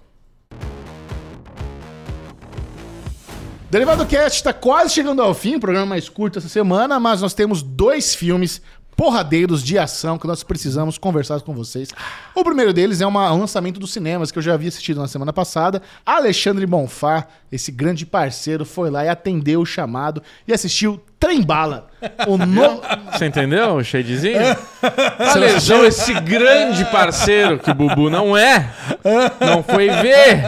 Derivado Cast está quase chegando ao fim, o programa mais curto essa semana, mas nós temos dois filmes porradeiros de ação que nós precisamos conversar com vocês. O primeiro deles é uma- um lançamento dos cinemas que eu já havia assistido na semana passada. Alexandre Bonfá, esse grande parceiro, foi lá e atendeu o chamado e assistiu Trem Bala. O no... Você entendeu, Shadezinho? Alejão, esse grande parceiro que o Bubu não é, não foi ver,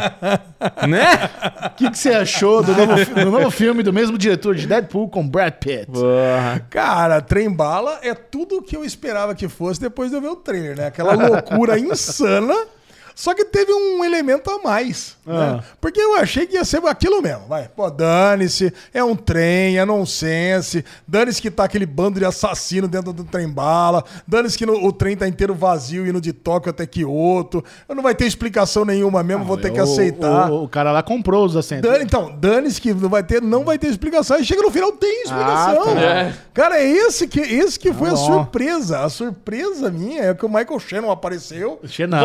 né? O que, que você achou do novo, do novo filme do mesmo diretor de Deadpool com Brad Pitt? Porra. Cara, Trem Bala é tudo o que eu esperava que fosse depois de eu ver o trailer, né? Aquela loucura insana. Só que teve um elemento a mais. né? Porque eu achei que ia ser aquilo mesmo. Vai, pô, dane-se, é um trem, é nonsense. Dane-se que tá aquele bando de assassino dentro do trem bala. Dane-se que no- o trem tá inteiro vazio, indo de Tóquio até Kyoto. Não vai ter explicação nenhuma mesmo, vou ter que O- aceitar. O, o cara lá comprou os assentos. Dane, então, dane-se que não vai ter, não vai ter explicação. E chega no final, tem explicação. Ah, tá. É. Cara, é esse que, esse que foi a bom. surpresa. A surpresa minha é que o Michael Shannon apareceu. Shannon.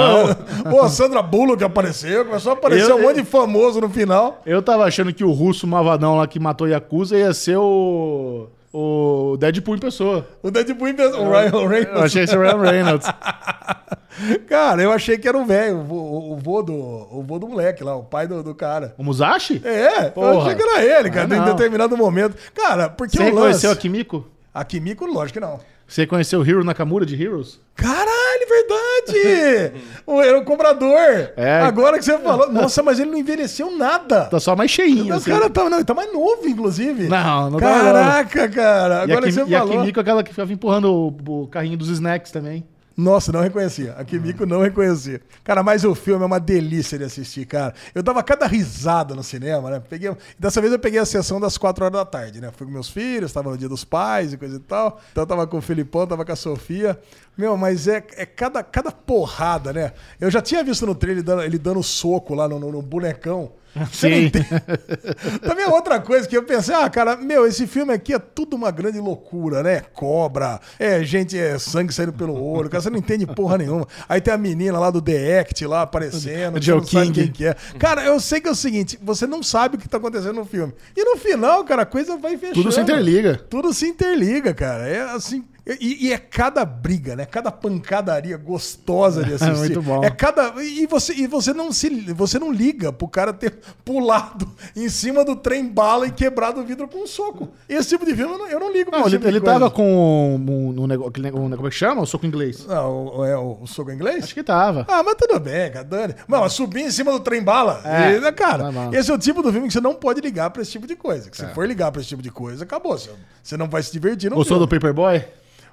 Pô, a Sandra Bullock apareceu. Começou a aparecer Eu- um monte de famoso no final. Eu tava achando que o russo malvadão lá que matou Yakuza ia ser o. O Deadpool em pessoa. O Deadpool e o Ryan Eu Reynolds. achei esse Ryan Reynolds. Cara, eu achei que era o velho, o, vô- o vô do, o vô do moleque lá, o pai do, do cara. O Musashi? É, eu Porra. achei que era ele, cara, Ah, em determinado momento. Cara, porque Você o lance... reconheceu a Kimiko? A Kimiko, lógico que não. Você conheceu o Hiro Nakamura de Heroes? Caralho, verdade! o, era o cobrador. É. Agora que você falou. Nossa, mas ele não envelheceu nada. Tá só mais cheinho. O assim. cara tá, não, ele tá mais novo, inclusive. Não, não tá Caraca, cara. E a, Agora que Kimi- você e a falou. Kimiko é aquela que ficava empurrando o, o carrinho dos snacks também. Nossa, não reconhecia. A Kimiko não reconhecia. Cara, mas o filme é uma delícia de assistir, cara. Eu dava cada risada no cinema, né? Peguei... Dessa vez eu peguei a sessão das 4 horas da tarde, né? Fui com meus filhos, tava no dia dos pais e coisa e tal. Então eu tava com o Filipão, tava com a Sofia. Meu, mas é, é cada, cada porrada, né? Eu já tinha visto no trailer ele dando, ele dando soco lá no, no- no bonecão. Você não Sim. entende. Também é outra coisa que eu pensei, ah, cara, meu, esse filme aqui é tudo uma grande loucura, né? Cobra, é gente, é sangue saindo pelo olho, cara, você não entende porra nenhuma. Aí tem a menina lá do The Act lá aparecendo, O você não Joe sabe King. quem que é. Cara, eu sei que é o seguinte, você não sabe o que tá acontecendo no filme. E no final, cara, a coisa vai fechando. Tudo se interliga. Tudo se interliga, cara. É assim. E, e é cada briga, né? Cada pancadaria gostosa de assistir. Muito bom. É cada. E você, e você não se. Você não liga pro cara ter pulado em cima do trem bala e quebrado o vidro com um soco. Esse tipo de filme eu não, eu não ligo Não, ele, tipo ele coisa. tava com um, um, negócio, negócio- como é que chama? O soco inglês. Não, o, é o, o soco inglês? Acho que tava. Ah, mas tudo bem, cara, Dani. Não, subir em cima do trem bala. É. E, né, cara, esse é o tipo do filme que você não pode ligar pra esse tipo de coisa. Que se for ligar pra esse tipo de coisa, acabou. Você, você não vai se divertir no Gostou filme. do Paperboy?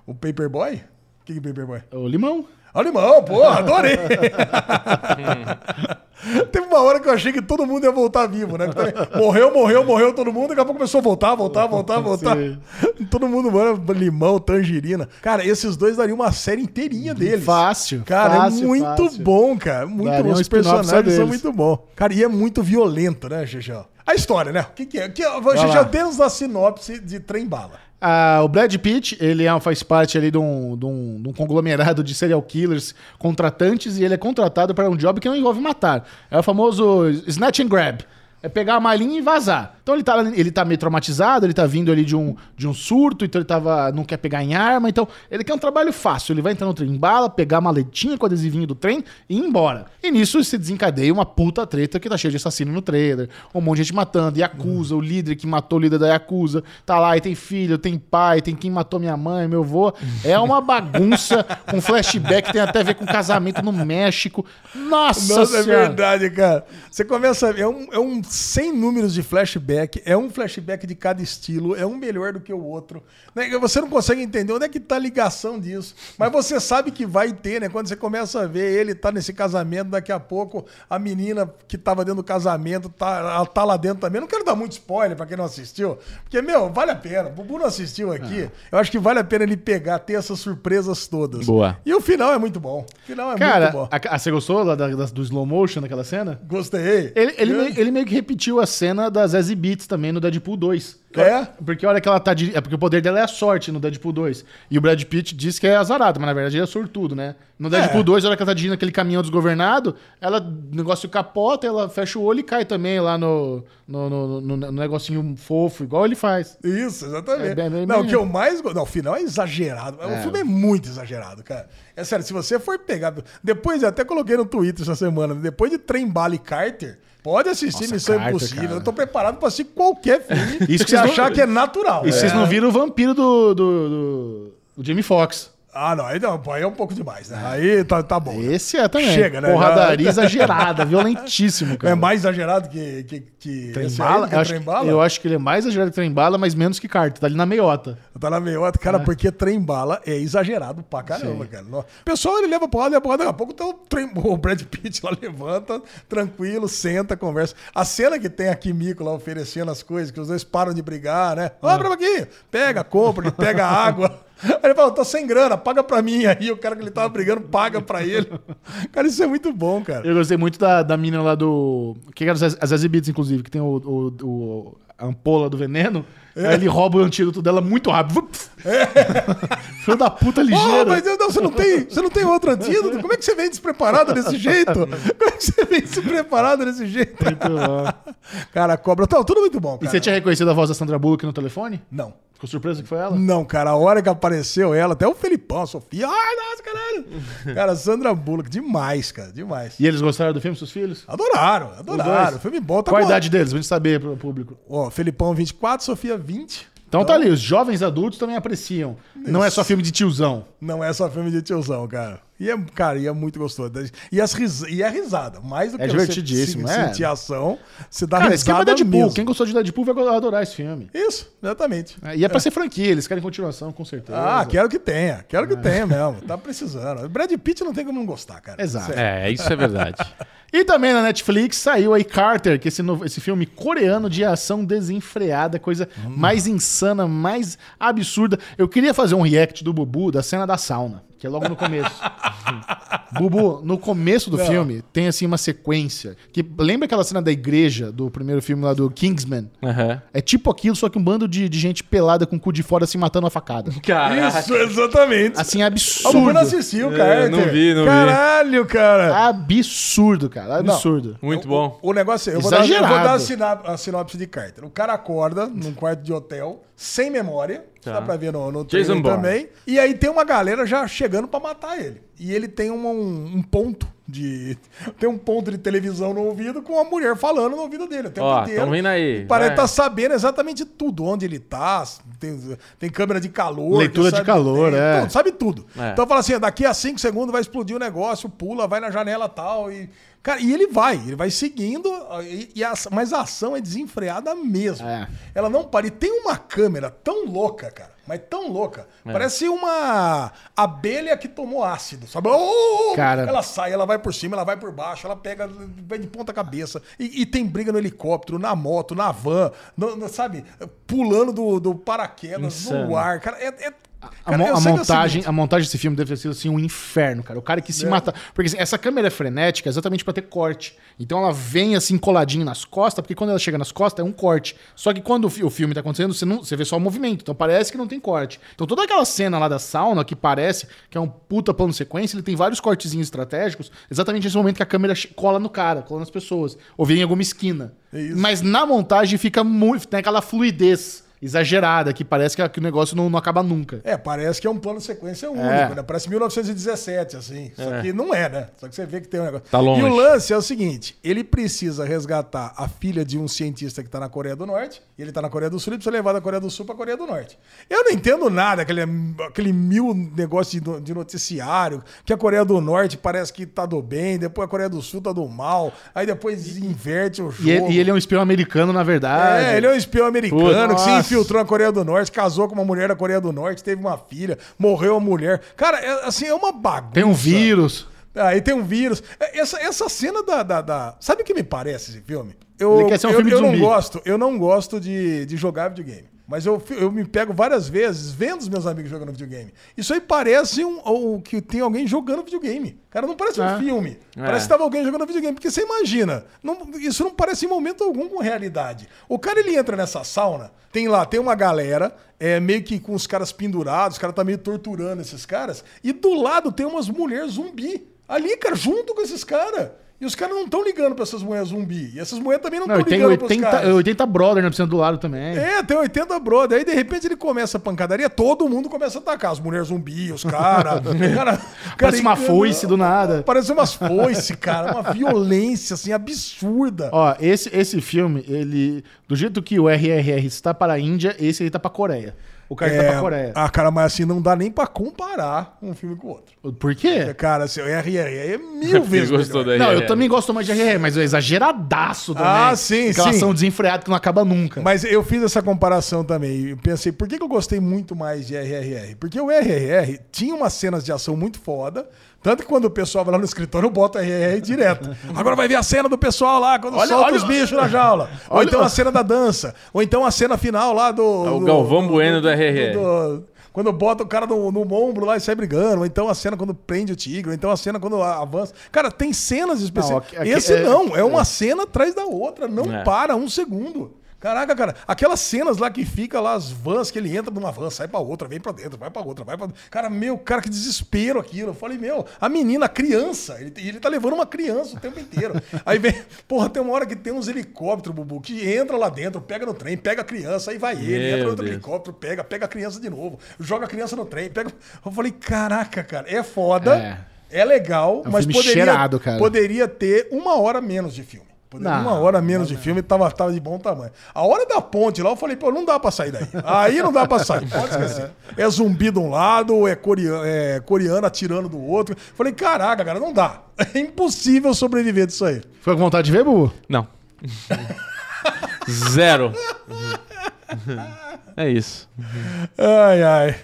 O Paperboy? O que é Paperboy? O limão. Ó, limão, porra, adorei. Teve uma hora que eu achei que todo mundo ia voltar vivo, né? Morreu, morreu, morreu todo mundo, daqui a pouco começou a voltar, voltar, voltar, voltar. Sim. Todo mundo, mano, limão, tangerina. Cara, esses dois dariam uma série inteirinha deles. Fácil, Cara, fácil, é muito fácil. bom, cara. Muito Daria bom. Os personagens são muito bons. Cara, e é muito violento, né, Xixão? A história, né? O que, que é? Que, Xixão, lá. temos a sinopse de Trem Bala. Ah, o Brad Pitt, ele é- faz parte ali de um, de, um, de um conglomerado de serial killers contratantes e ele é contratado para um job que não envolve matar. É o famoso snatch and grab. É pegar a malinha e vazar. Então ele tá, ele tá meio traumatizado, ele tá vindo ali de um, de um surto, então ele tava, não quer pegar em arma. Então ele quer um trabalho fácil. Ele vai entrar no trem bala, pegar a maletinha com o adesivinho do trem e ir embora. E nisso se desencadeia uma puta treta que tá cheia de assassino no trailer. Um monte de gente matando. Yakuza, o líder que matou o líder da Yakuza. Tá lá e tem filho, tem pai, tem quem matou minha mãe, meu avô. É uma bagunça com flashback, tem até a ver com casamento no México. Nossa, Nossa, é Senhora. verdade, cara. Você começa é um, é um 100 números de flashback, é um flashback de cada estilo, é um melhor do que o outro. Né? Você não consegue entender onde é que tá a ligação disso. Mas você sabe que vai ter, né? Quando você começa a ver ele tá nesse casamento, daqui a pouco a menina que tava dentro do casamento tá, ela tá lá dentro também. Não quero dar muito spoiler pra quem não assistiu, porque, meu, vale a pena. O Bubu não assistiu aqui. Eu acho que vale a pena ele pegar, ter essas surpresas todas. Boa. E o final é muito bom. O final é Cara, muito bom. a- a- você gostou da- da- do slow motion daquela cena? Gostei. Ele, ele, meio, ele meio que repetiu a cena das Zazie Beats também no Deadpool 2. É? Porque a hora que ela tá. de- É porque o poder dela é a sorte no Deadpool 2. E o Brad Pitt diz que é azarado, mas na verdade ele é sortudo, né? No Deadpool É. 2, a hora que ela tá dirigindo aquele caminhão desgovernado, ela, o negócio capota, ela fecha o olho e cai também lá no, no, no, no- no negocinho fofo, igual ele faz. Isso, exatamente. É bem- bem- não, o que eu mais. Não, o final é exagerado. O filme é muito exagerado, cara. É sério, se você for pegar. Depois, eu até coloquei no Twitter essa semana. Depois de Trem Bala e Carter, pode assistir Nossa, Missão Carter, Impossível. cara. Eu tô preparado pra assistir qualquer filme Isso que vocês não- achar que é natural. E vocês É. não viram o vampiro do, do, do, do Jamie Foxx. Ah, não, aí, não, aí é um pouco demais, né? Aí tá, tá bom. né? Esse é também. Chega, né? Porradaria exagerada, violentíssimo, cara. É mais exagerado que, que, que Trem esse bala? aí, que eu, acho, Trem eu acho que ele é mais exagerado que trem bala, mas menos que carta. Tá ali na meiota. Tá na meiota, É. cara, porque trem bala é exagerado pra caramba, cara. No- O pessoal ele leva porrada, leva porrada, daqui a pouco tá o, trem, o Brad Pitt lá levanta, tranquilo, senta, conversa. A cena que tem a Kimiko lá oferecendo as coisas, que os dois param de brigar, né? Ó, pra aqui, pega, compra, ele pega água. Aí ele fala, tô sem grana, paga pra mim. Aí o cara que ele tava brigando paga pra ele. Cara, isso é muito bom, cara. Eu gostei muito da, da mina lá do. Que era as Zazie Beats, inclusive, que tem o, o, o- a ampola do veneno. É. Aí ele rouba o antídoto dela muito rápido. Filho da puta ligeiro. mas não, você, não tem, você não tem outro antídoto? Como é que você vem despreparado desse jeito? Como é que você vem despreparado desse jeito? Muito bom. Cara, a cobra. Tá, tudo muito bom, E cara. você tinha reconhecido a voz da Sandra Bullock no telefone? Não. Ficou surpreso que foi ela? Não, cara, a hora que apareceu ela, até o Felipão, a Sofia. Ai, nossa, caralho. Cara, Sandra Bullock, demais, cara, demais. E eles gostaram do filme, seus filhos? Adoraram, adoraram. dois? Filme bom, tá Qual a idade deles? Pra gente saber pro público. Ó, Felipão 24, Sofia 20. Então tá ali, os jovens adultos também apreciam. Não é só filme de tiozão. Não é só filme de tiozão, cara. E é, cara, e é muito gostoso. E, as ris... e é risada. Mais do que É você divertidíssimo, é. sentir ação, você dá Cara, esquema risada Deadpool. mesmo. Quem gostou de Deadpool vai adorar esse filme. Isso, exatamente. É, E é pra ser franquia, eles querem continuação, com certeza. Ah, quero que tenha. Quero que É. tenha mesmo. Tá precisando. Brad Pitt não tem como não gostar, cara. Exato. Sério. É, isso é verdade. E também na Netflix saiu aí Carter, que é esse, novo, esse filme coreano de ação desenfreada, coisa mais insana, mais absurda. Eu queria fazer um react do Bubu da cena da sauna, que é logo no começo. Bubu, no começo do filme tem assim uma sequência que lembra aquela cena da igreja do primeiro filme lá do Kingsman? Aham. É tipo aquilo, só que um bando de, de gente pelada com o cu de fora se matando a facada. Caraca. Isso, exatamente. Assim, Ah, o absurdo. Bruno assistiu, É, cara. não vi, não vi. Caralho, cara. Absurdo, cara. Absurdo. Muito bom. O negócio é, eu vou dar, eu vou Exagerado. dar a, sina- a sinopse de Carter. O cara acorda num quarto de hotel, sem memória. Tá. dá pra ver no, no Jason Bourne. também. E aí tem uma galera já chegando pra matar ele. E ele tem um, um ponto de... Tem um ponto de televisão no ouvido com uma mulher falando no ouvido dele o Ó, inteiro. tão vendo aí. Parece estar sabendo exatamente tudo. Onde ele tá, tem, tem câmera de calor. Leitura de calor, tem é. tudo, sabe tudo. É. Então fala assim, daqui a 5 segundos vai explodir o negócio, pula, vai na janela tal e cara, e ele vai, ele vai seguindo, e, e a- mas a ação é desenfreada mesmo. É. Ela não para e tem uma câmera tão louca, cara, mas tão louca. É. Parece uma abelha que tomou ácido, sabe? Oh, Cara. ela sai, ela vai por cima, ela vai por baixo, ela pega, vai de ponta cabeça e, e tem briga no helicóptero, na moto, na van, no- no- sabe? Pulando do, do paraquedas Insano. no ar, cara. É, é- A, cara, a que é montagem, a montagem desse filme deve ter sido assim um inferno, cara. O cara que se mata. Porque assim, essa câmera é frenética exatamente pra ter corte. Então ela vem assim coladinho nas costas, porque quando ela chega nas costas é um corte. Só que quando o, fi- o filme tá acontecendo, você, não, você vê só o movimento. Então parece que não tem corte. Então toda aquela cena lá da sauna que parece que é um puta plano sequência, ele tem vários cortezinhos estratégicos, exatamente nesse momento que a câmera cola no cara, cola nas pessoas. Ou vem em alguma esquina. Isso. Mas na montagem fica muito. Tem aquela fluidez exagerada que parece que, o negócio não, não acaba nunca. É, parece que é um plano sequência único, É. né? Parece 1917, assim. Só que não é, né? Só que você vê que tem um negócio. Tá longe. E o lance é o seguinte: ele precisa resgatar a filha de um cientista que tá na Coreia do Norte, e ele tá na Coreia do Sul, ele precisa levar da Coreia do Sul pra Coreia do Norte. Eu não entendo nada, aquele, aquele mil negócio de, de noticiário, que a Coreia do Norte parece que tá do bem, depois a Coreia do Sul tá do mal, aí depois inverte o jogo. E ele, e ele é um espião americano, na verdade. É, ele é um espião americano Puta, que se. Infiltrou na Coreia do Norte, casou com uma mulher da Coreia do Norte, teve uma filha, morreu a mulher. Cara, é, assim, é uma bagunça. Tem um vírus. Aí tem um vírus. É, Essa, essa cena da, da, da- Sabe o que me parece esse filme? Eu, Ele quer ser um eu, filme de eu não gosto, eu não gosto de, de jogar videogame. Mas eu, eu me pego várias vezes vendo os meus amigos jogando videogame. Isso aí parece um, ou que tem alguém jogando videogame. Cara, não parece É. um filme. É. Parece que tava alguém jogando videogame. Porque você imagina, não- isso não parece em momento algum com realidade. O cara ele entra nessa sauna, tem lá, tem uma galera, é, meio que com os caras pendurados, os caras tá meio torturando esses caras, e do lado tem umas mulheres zumbi. Ali, cara, junto com esses caras. E os caras não estão ligando pra essas mulheres zumbi. E essas mulheres também não estão ligando pros 80, caras. 80 brother na piscina do lado também. É, tem 80 brother. Aí, de repente, ele começa a pancadaria, todo mundo começa a atacar. As mulheres zumbi, os caras. cara, Parece uma cara, foice do nada. Parece umas foice, cara. Uma violência, assim, absurda. Ó, esse, esse filme, ele. Do jeito que o RRR está para a Índia, esse aí tá pra Coreia. O cara tá pra Coreia. ah, cara, mas assim, não dá nem pra comparar um filme com o outro. Por quê? Cara, assim, o RRR é mil vezes Você gostou melhor. daí? Não, é. eu também gosto mais de RRR, mas é exageradaço também. Ah, sim, Aquela sim. ação desenfreada que não acaba nunca. Mas eu fiz essa comparação também. Eu pensei, por que, que eu gostei muito mais de RRR? Porque o RRR tinha umas cenas de ação muito foda. Tanto que quando o pessoal vai lá no escritório, eu boto RRR direto. Agora vai ver a cena do pessoal lá, quando Olha- solta olha- os bichos na jaula. Ou olha- então a cena da dança. Ou então a cena final lá do. É o do- Galvão Bueno do RRR. do- quando bota o cara no, no ombro lá e sai brigando. Ou então a cena quando prende o tigre. Ou então a cena quando avança. Cara, tem cenas especiais. Não, aqui- aqui- Esse é- não, é uma cena atrás da outra. Não É. para um segundo. Caraca, cara, aquelas cenas lá que fica lá, as vans, que ele entra numa van, sai pra outra, vem pra dentro, vai pra outra, vai pra Cara, meu, cara, que desespero aquilo. Eu falei, meu, a menina, a criança, ele, ele tá levando uma criança o tempo inteiro. Aí vem, porra, tem uma hora que tem uns helicópteros, Bubu, que entra lá dentro, pega no trem, pega a criança, aí vai ele, Meu entra no outro Deus. helicóptero, pega, pega a criança de novo, joga a criança no trem, pega. Eu falei, caraca, cara, é foda, É. é, legal, É um mas poderia, cheirado, cara. poderia ter uma hora menos de filme. Não, uma hora menos de filme tava, tava de bom tamanho. A hora da ponte lá, eu falei, pô, não dá pra sair daí. Aí não dá pra sair, pode esquecer. É zumbi de um lado, é coreano, é coreano atirando do outro. Falei, caraca, cara, não dá. É impossível sobreviver disso aí. Foi com vontade de ver, Bubu? Não. Zero. É isso. Ai, ai.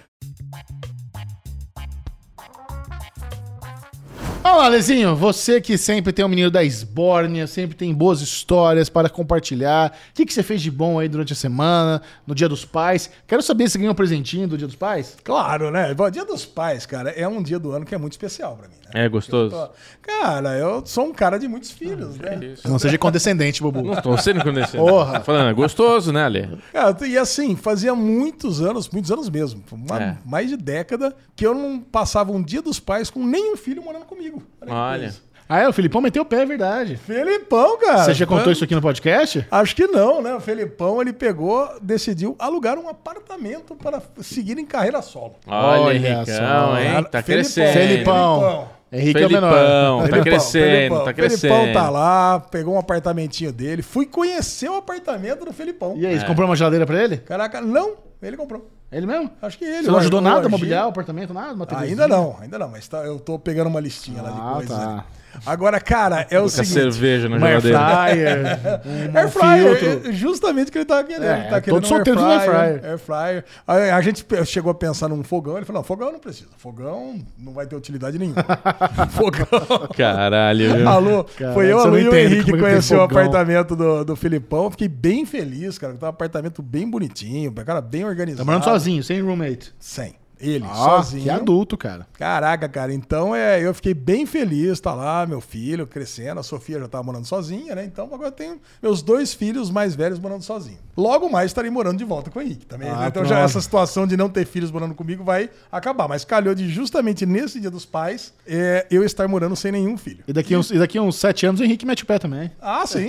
Vamos lá, Lezinho. Você que sempre tem o menino da esbórnia, sempre tem boas histórias para compartilhar. O que, que você fez de bom aí durante a semana, no Dia dos Pais? Quero saber se ganhou um presentinho do Dia dos Pais. Claro, né? O Dia dos Pais, cara, é um dia do ano que é muito especial pra mim, né? É gostoso? Eu tô- Cara, eu sou um cara de muitos filhos, né? Não seja condescendente, Bubu. Não tô sendo condescendente. Porra. Tô falando, é gostoso, né, Ale? Cara, e assim, fazia muitos anos, muitos anos mesmo, uma- É. mais de década, que eu não passava um dia dos pais com nenhum filho morando comigo. Que Olha. coisa. Ah, é, o Filipão meteu o pé, é verdade. Felipão, cara. Você já contou Foi- isso aqui no podcast? Acho que não, né? O Felipão, ele pegou, decidiu alugar um apartamento para seguir em carreira solo. Olha, Olha Henricão, só. hein? Tá Felipão. crescendo. Felipão. Henrique é o menor. Felipão, tá Felipão, crescendo, Felipão. tá Felipão crescendo. tá lá, pegou um apartamentinho dele. Fui conhecer o apartamento do Felipão. E aí, É. você comprou uma geladeira pra ele? Caraca, não, ele comprou. Ele mesmo? Acho que ele. Você não ajudou nada a mobiliar o apartamento, nada? Ainda não, ainda não, mas tá- eu tô pegando uma listinha lá de Ah, coisas. tá. ali. Agora, cara, é o seguinte. cerveja na geladeira. fryer, um, Air um fryer, filtro. é justamente o que ele tava querendo. É, ele tá todo querendo um solteiro do air fryer. Air fryer. A, a gente chegou a pensar num fogão, ele falou, não, fogão não precisa. Fogão não vai ter utilidade nenhuma. fogão... Caralho, viu? Alô, Cara, foi eu, você a não Lu e o Henrique é que conheceu o apartamento do, do Filipão. Fiquei bem feliz, cara. Tá um apartamento bem bonitinho, cara, bem organizado. Tá morando sozinho, sem roommate. Sem. Ele, Ah, sozinho. que adulto, cara. Caraca, cara, então é, eu fiquei bem feliz, tá lá, meu filho crescendo, a Sofia já tava morando sozinha, né? Então agora eu tenho meus dois filhos mais velhos morando sozinho. Logo mais estarei morando de volta com o Henrique também. Ah, então já essa situação de não ter filhos morando comigo vai acabar. Mas calhou de justamente nesse dia dos pais é, eu estar morando sem nenhum filho. E daqui, uns, e daqui uns sete anos o Henrique mete o pé também. Ah, sim.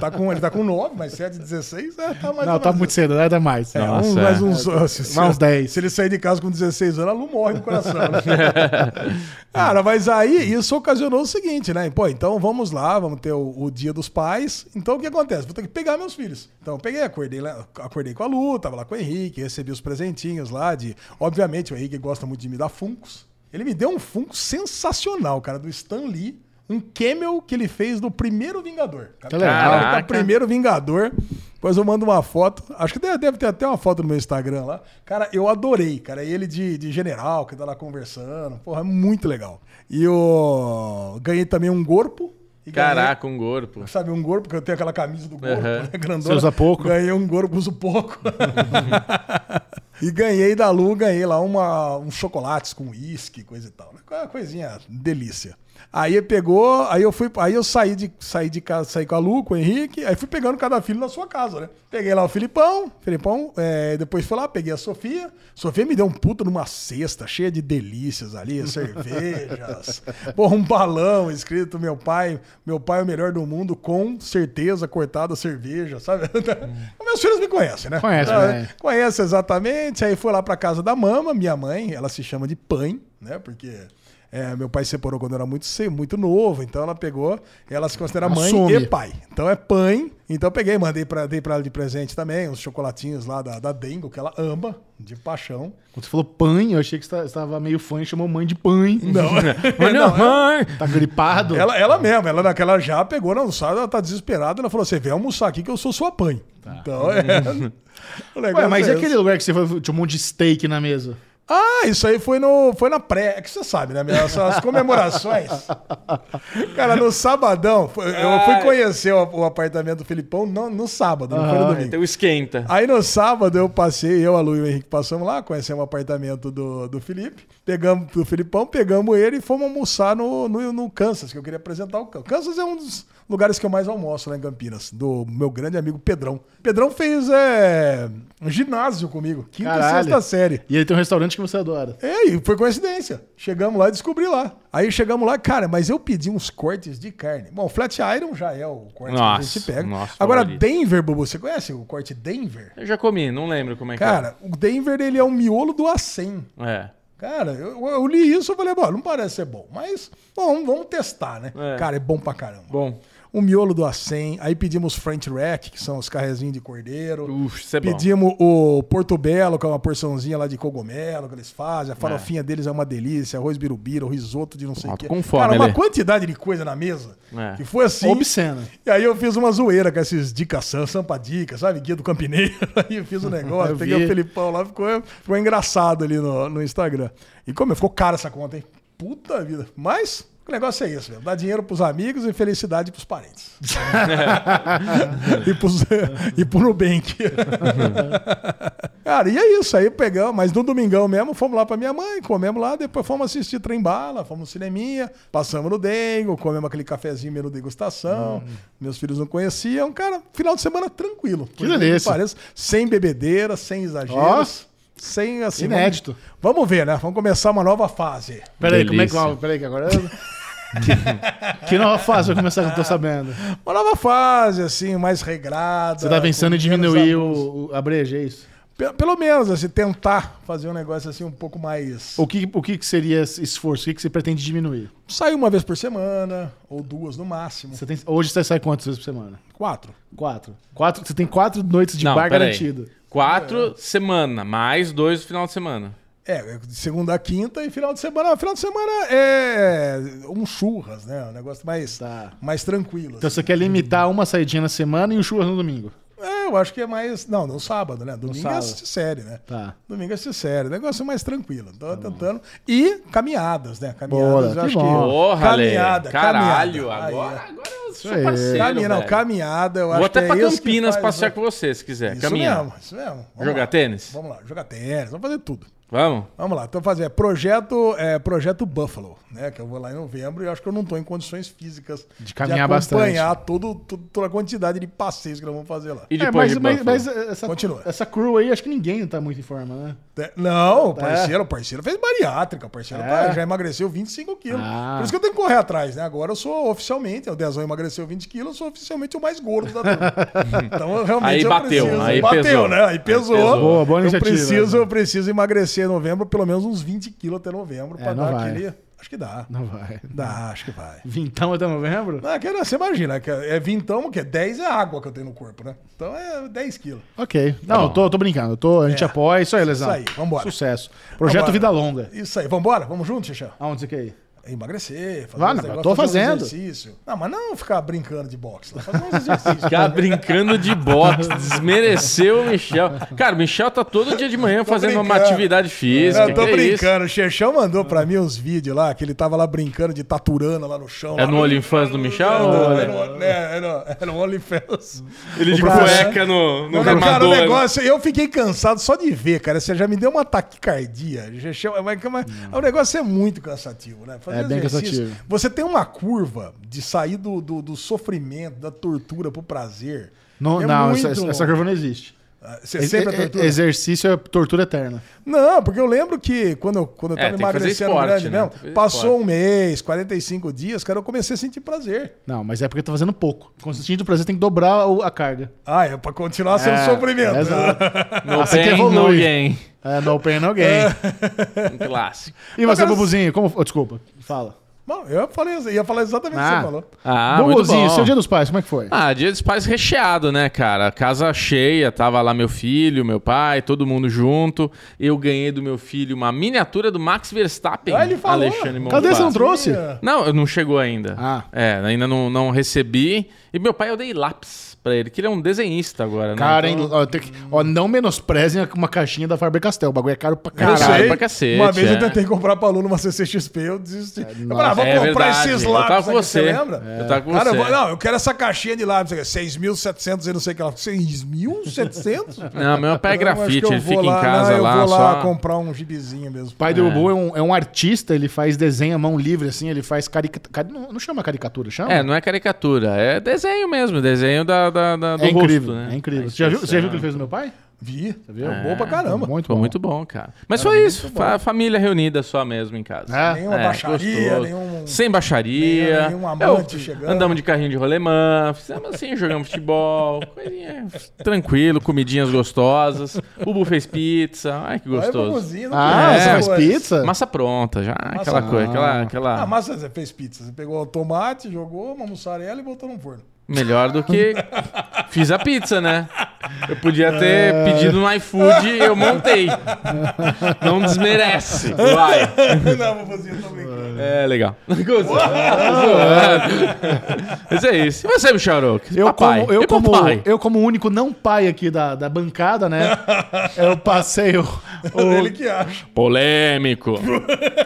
Tá com, ele tá com 9, mas 7, 16, é, tá mais não, tá menos muito cedo, né? Dá mais. É, Nossa, é. mais uns, se, se- Mais uns 10. Se ele sair de casa com 16 anos, a Lu morre no coração. né? Cara, mas aí isso ocasionou o seguinte, né? Pô, então vamos lá, vamos ter o, o dia dos pais. Então o que acontece? Vou ter que pegar meus filhos. Então eu peguei, acordei, lá, acordei com a Lu, tava lá com o Henrique, recebi os presentinhos lá de. Obviamente, o Henrique gosta muito de me dar funcos. Ele me deu um funko sensacional, cara, do Stan Lee. Um camel que ele fez do primeiro Vingador. Que legal. Caraca, Caraca. primeiro Vingador. Depois eu mando uma foto. Acho que deve, deve ter até uma foto no meu Instagram lá. Cara, eu adorei, cara. Ele de, de general, que tá lá conversando. Porra, é muito legal. E eu ganhei também um corpo. E ganhei- Caraca, um corpo. Sabe, um gordo, porque eu tenho aquela camisa do gordo, Aham. né, grandona. Você usa pouco? Ganhei um gordo, uso pouco. e ganhei da Lu, ganhei lá uma, uns chocolates com uísque, coisa e tal. né? Uma coisinha delícia. Aí pegou, aí eu fui, aí eu saí de, saí de casa, saí com a Lu, com o Henrique, aí fui pegando cada filho na sua casa, né? Peguei lá o Filipão, Filipão, é, depois fui lá, peguei a Sofia. Sofia me deu um puta numa cesta cheia de delícias ali, cervejas, porra, um balão escrito meu pai, meu pai é o melhor do mundo, com certeza cortada cerveja, sabe? Meus filhos me conhecem, né? Conhece, Ah, né? Conhece exatamente. Aí foi lá pra casa da mama, minha mãe, ela se chama de Pãe, né? Porque é, meu pai se separou quando eu era muito, muito novo, então ela pegou, ela se considera mãe Assume. e pai. Então é Pãe. Então eu peguei, mandei pra, dei pra ela de presente também, uns chocolatinhos lá da, da Dengo, que ela ama, de paixão. Quando você falou pãe, eu achei que você estava meio fã e chamou mãe de pãe. Não, Mas não, mãe! Tá gripado? ela, ela mesma, ela naquela já pegou na almoçada, ela tá desesperada, ela falou: você vem almoçar aqui que eu sou sua Pãe. Então é. Ué, mas é e aquele lugar que você tinha um monte de steak na mesa? Ah, isso aí foi, no, foi na pré. É que você sabe, né? Minhas, as comemorações. Cara, no sabadão, eu fui conhecer o, o apartamento do Filipão no, no sábado, não foi no domingo. Então esquenta. Aí no sábado eu passei, eu, a Lu e o Henrique passamos lá, conhecemos o apartamento do, do Felipe, pegamos do Filipão, pegamos ele e fomos almoçar no, no, no Kansas, que eu queria apresentar o Kansas. Kansas é um dos lugares que eu mais almoço lá em Campinas, do meu grande amigo Pedrão. Pedrão fez é, um ginásio comigo, quinta e Caralho. sexta série. E ele tem um restaurante que você adora. É, e foi coincidência. Chegamos lá e descobri lá. Aí chegamos lá, cara, mas eu pedi uns cortes de carne. Bom, Flat Iron já é o corte que a Nossa, gente pega. nossa, Agora, favorito. Denver, Bubu, você conhece o corte Denver? Eu já comi, não lembro como é que Cara, o Denver, ele é o miolo do acém. é. É. Cara, eu, eu li isso e falei, bom, não parece ser bom, mas bom, vamos testar, né? É. Cara, é bom pra caramba. Bom. O miolo do acém, aí pedimos French Rack, que são os carrezinhos de cordeiro. Uf, é bom. Pedimos o Porto Belo, que é uma porçãozinha lá de cogumelo que eles fazem. A farofinha deles é uma delícia. Arroz birubiru, risoto de não sei o quê. Cara, uma Ale. quantidade de coisa na mesa. É. Que foi assim. Obscena. E aí eu fiz uma zoeira com esses dicas sam- sampa dica, sabe? Guia do Campineiro. Aí eu fiz o negócio, Eu peguei vi. o Felipão lá, ficou, ficou engraçado ali no, no Instagram. E como ficou cara essa conta, hein? Puta vida. Mas O negócio é isso, mesmo. Dar dinheiro pros amigos e felicidade pros parentes. e, pros, e pro Nubank. Cara, e é isso. Aí pegamos, mas no domingão mesmo, fomos lá pra minha mãe, comemos lá, depois fomos assistir Trem Bala, fomos no cineminha, passamos no Dengo, comemos aquele cafezinho menu degustação. Meus filhos não conheciam. Cara, final de semana tranquilo. incrível delícia. pareça. sem bebedeira, sem exageros. Sem assim. Inédito. Vamos, vamos ver, né? Vamos começar uma nova fase. Peraí, como é que. Peraí, que agora. que, que nova fase vai começar que eu tô sabendo? Uma nova fase, assim, mais regrada. Você tá pensando em diminuir o, o a breja, é isso? Pe- Pelo menos, assim, tentar fazer um negócio assim um pouco mais. O que, o que seria esse esforço? O que, que você pretende diminuir? Sair uma vez por semana, ou duas no máximo. Você tem- hoje você sai quantas vezes por semana? Quatro. Quatro. Quatro você tem quatro noites de Não, bar garantido. Quatro semana, mais dois no final de semana. É, de segunda a quinta e final de semana. Final de semana é um churras, né? Um negócio mais, Tá. mais tranquilo. Então assim. você quer limitar uma saidinha na semana e um churras no domingo. É, eu acho que é mais. Não, no sábado, né? Domingo é assistir série, né? Tá. Domingo é assistir série. Negócio mais tranquilo. Tô tentando. E caminhadas, né? Caminhadas, Boa, eu que acho bom. que. Porra, caminhada, Caralho, caminhada. Agora, é. agora eu sou aí. parceiro, Caminha, não, caminhada, eu Vou acho até que é pra que Campinas faz, passear né? com você, se quiser. Isso Caminhar. mesmo, isso mesmo. Vamos Jogar lá. tênis? Vamos lá, jogar tênis, vamos fazer tudo. Vamos? Vamos lá, então fazer projeto, é, projeto Buffalo, né? Que eu vou lá em novembro e eu acho que eu não estou em condições físicas De caminhar bastante. acompanhar todo, todo- toda a quantidade de passeios que nós vamos fazer lá. E É, depois mas, de mas, mas essa, Continua. essa crew aí, acho que ninguém tá muito em forma, né? É, Não, o parceiro, o parceiro fez bariátrica, o parceiro É? tá- já emagreceu 25 quilos. Ah. Por isso que eu tenho que correr atrás, né? Agora eu sou oficialmente, o Dezão emagreceu 20 quilos, eu sou oficialmente o mais gordo da turma. então eu realmente Aí eu bateu, preciso. aí bateu, pesou. né? Aí pesou. pesou. Boa, boa eu iniciativa, preciso, né? eu preciso emagrecer em novembro pelo menos uns 20 quilos até novembro É, não dar vai. aquele. Acho que dá. Não vai. Dá, acho que vai. Vintão até novembro? Não, é que, você imagina, que é vintão, que é 10 é água que eu tenho no corpo, né? Então é 10 quilos. Ok. Não, eu tô, tô brincando. Tô, a gente É. apoia. Isso aí, Lesão. Isso aí, vambora. Sucesso. Projeto Vambora. Vida Longa. Isso aí, vambora? Vamos junto, Xixão? Aonde você quer ir? Emagrecer, fazer uns não, negócios, eu tô fazendo. exercício. Não, mas não ficar brincando de boxe. lá, Fazer uns exercícios. Ficar brincando de boxe, desmereceu o Michel. Cara, o Michel tá todo dia de manhã fazendo uma atividade física. Eu tô que é brincando. O Xexão mandou pra mim uns vídeos lá, que ele tava lá brincando de taturana lá no chão. É lá. no OnlyFans do Michel? Não, ou é é- no, é, é no, é no OnlyFans. Ele de Cara, cueca no, no Não, cara, o remador. negócio, eu fiquei cansado só de ver, cara. Você já me deu uma taquicardia. Xexão, é, mas- mas- O negócio é muito cansativo, né? Fazer É bem cansativo. Você tem uma curva de sair do, do, do sofrimento, da tortura pro prazer. Não, É não essa, essa curva não existe. Ah, Você sempre é tortura? Exercício é tortura eterna. Não, porque eu lembro que quando eu, quando eu É, tava tem que fazer emagrecendo esporte, grande né? mesmo, passou esporte. um mês, 45 dias, cara, eu comecei a sentir prazer. Não, mas é porque tá fazendo pouco. Consistindo do prazer tem que dobrar o- a carga. Ah, é pra continuar sendo É, sofrimento. exato. No Assim que pain, no gain. É, no pain, no gain. Um clássico. E você, Bubuzinho? Como... oh, desculpa, fala. Bom, eu falei, ia falar exatamente o que Ah. você falou. Ah, muito Bubuzinho, bom. seu dia dos pais, como é que foi? Ah, dia dos pais recheado, né, cara? Casa cheia, tava lá meu filho, meu pai, todo mundo junto. Eu ganhei do meu filho uma miniatura do Max Verstappen. Ah, ele falou. Alexandre Cadê você não trouxe? Não, não chegou ainda. Ah. É, ainda não, não recebi. E meu pai eu dei lápis pra ele, que ele é um desenhista agora, né? Cara, Então- hein, ó, tem que- ó, não menosprezem uma caixinha da Faber-Castell. O bagulho é caro pra Eu Caralho, sei. pra cacete, Uma vez é. eu tentei comprar pra aluno uma CCXP, eu desisti. eu falei, ah, vou É comprar verdade. esses Eu lápis tava com aqui, você. lembra? Eu tava com Cara, eu você. vou- não, eu quero essa caixinha de lápis aqui, 6.700 e não sei o que lá. 6.700? Não, meu pai é Eu grafite, eu ele fica em lá- casa não, eu lá, vou lá só... comprar um gibizinho mesmo. O pai do Bubu é um, é um artista, ele faz desenho à mão livre, assim, ele faz caricatura. Não, não chama caricatura, chama? É, não é caricatura, é desenho mesmo, desenho da, da, da- do É incrível, rosto, né? é incrível. Você já, viu, você já viu o que ele fez no meu pai? Vi, viu? É bom pra caramba. Muito bom. muito bom, cara. Mas foi isso, fa- família reunida só mesmo em casa. É. Nenhuma É, baixaria, gostoso. nenhum... Sem baixaria. Nenhum amante Eu- chegando. Andamos de carrinho de rolemã, fizemos assim, jogamos futebol, coisinha tranquilo, comidinhas gostosas. O Bu fez pizza, ai que gostoso. Não Ah, conhece você faz coisa. pizza? Massa pronta já, aquela Massa- coisa, aquela, Ah, aquela massa você fez pizza. Você pegou o tomate, jogou uma mussarela e botou no forno. Melhor do que fiz a pizza, né? Eu podia ter pedido no iFood e eu montei. Não desmerece. Vai. não, vou fazer, brincando. É legal. Mas é isso. E você, Michel Eu, papai. como, eu, E como, papai? eu, como único não pai aqui da, da bancada, né? eu passei o. o- Ele que acha. Polêmico.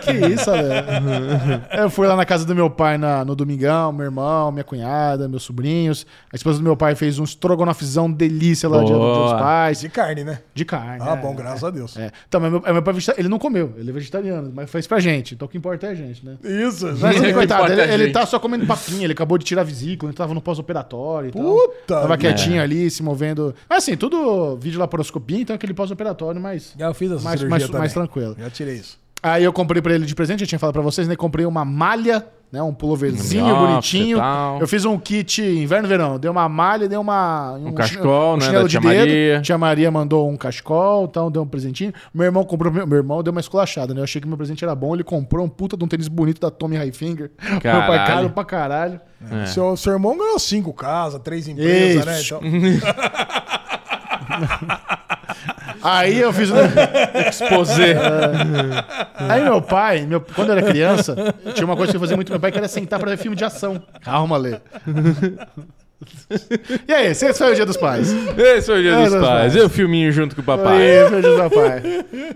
que isso, velho? eu fui lá na casa do meu pai na- no domingão, meu irmão, minha cunhada, meus sobrinhos. A esposa do meu pai fez um estrogonofezão delícia lá Boa. dos pais. De carne, né? De carne. Ah, é. bom, graças a Deus. É. Então, mas meu, meu pai é ele não comeu, ele é vegetariano, mas fez pra gente. Então o que importa é a gente, né? Isso. Mas ele, coitado, ele, é ele tá só comendo papinha, ele acabou de tirar a vesícula, ele tava no pós-operatório e tal. Puta Tava quietinho ali, se movendo. Mas assim, tudo vídeo laparoscopia, então aquele pós-operatório, mas. Já fiz essa Mais- mais- mais tranquilo. Já tirei isso. Aí eu comprei pra ele de presente, eu tinha falado pra vocês, né? Comprei uma malha, né? Um pulloverzinho Nossa, bonitinho. tal. Eu fiz um kit inverno e verão. Deu uma malha, deu uma. Um, cachecol, né, chinelo da de tia dedo. Maria. Tia Maria mandou um cachecol, então deu um presentinho. Meu irmão comprou. Meu irmão deu uma esculachada, né? Eu achei que meu presente era bom. Ele comprou um puta de um tênis bonito da Tommy Hilfiger. Meu pai caro pra caralho. É. Seu, seu irmão ganhou cinco casas, três empresas, né? Isso. Então, Aí eu fiz. um- Exposé. Aí meu pai, meu, quando eu era criança, tinha uma coisa que eu fazia muito com meu pai, que era sentar pra ver filme de ação. Calma, Lê. E aí, esse foi o dia dos pais. Esse é o dia É, dos dos pais. E o filminho junto com o papai. Aí, foi o dia do papai.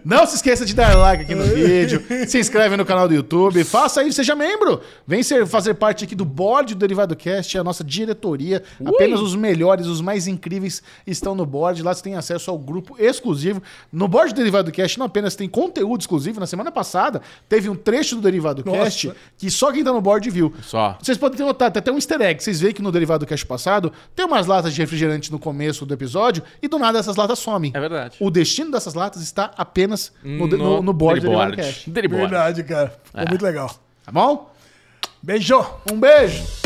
Não se esqueça de dar like aqui no vídeo, se inscreve no canal do YouTube, faça aí, seja membro. Vem ser, fazer parte aqui do board do Derivado Cast, a nossa diretoria. Apenas os melhores, os mais incríveis estão no board. Lá você tem acesso ao grupo exclusivo. No board do Derivado Cast não apenas tem conteúdo exclusivo, na semana passada teve um trecho do Derivado Nossa. Cast que só quem tá no board viu. Só. Vocês podem ter notado, tem até um easter egg. Vocês veem que no Derivado Cast passado tem umas latas de refrigerante no começo do episódio e do nada essas latas somem. É verdade. O destino dessas latas está apenas no, No, no, no board do verdade, cara. Ficou muito legal. Tá bom? Beijo! Um beijo!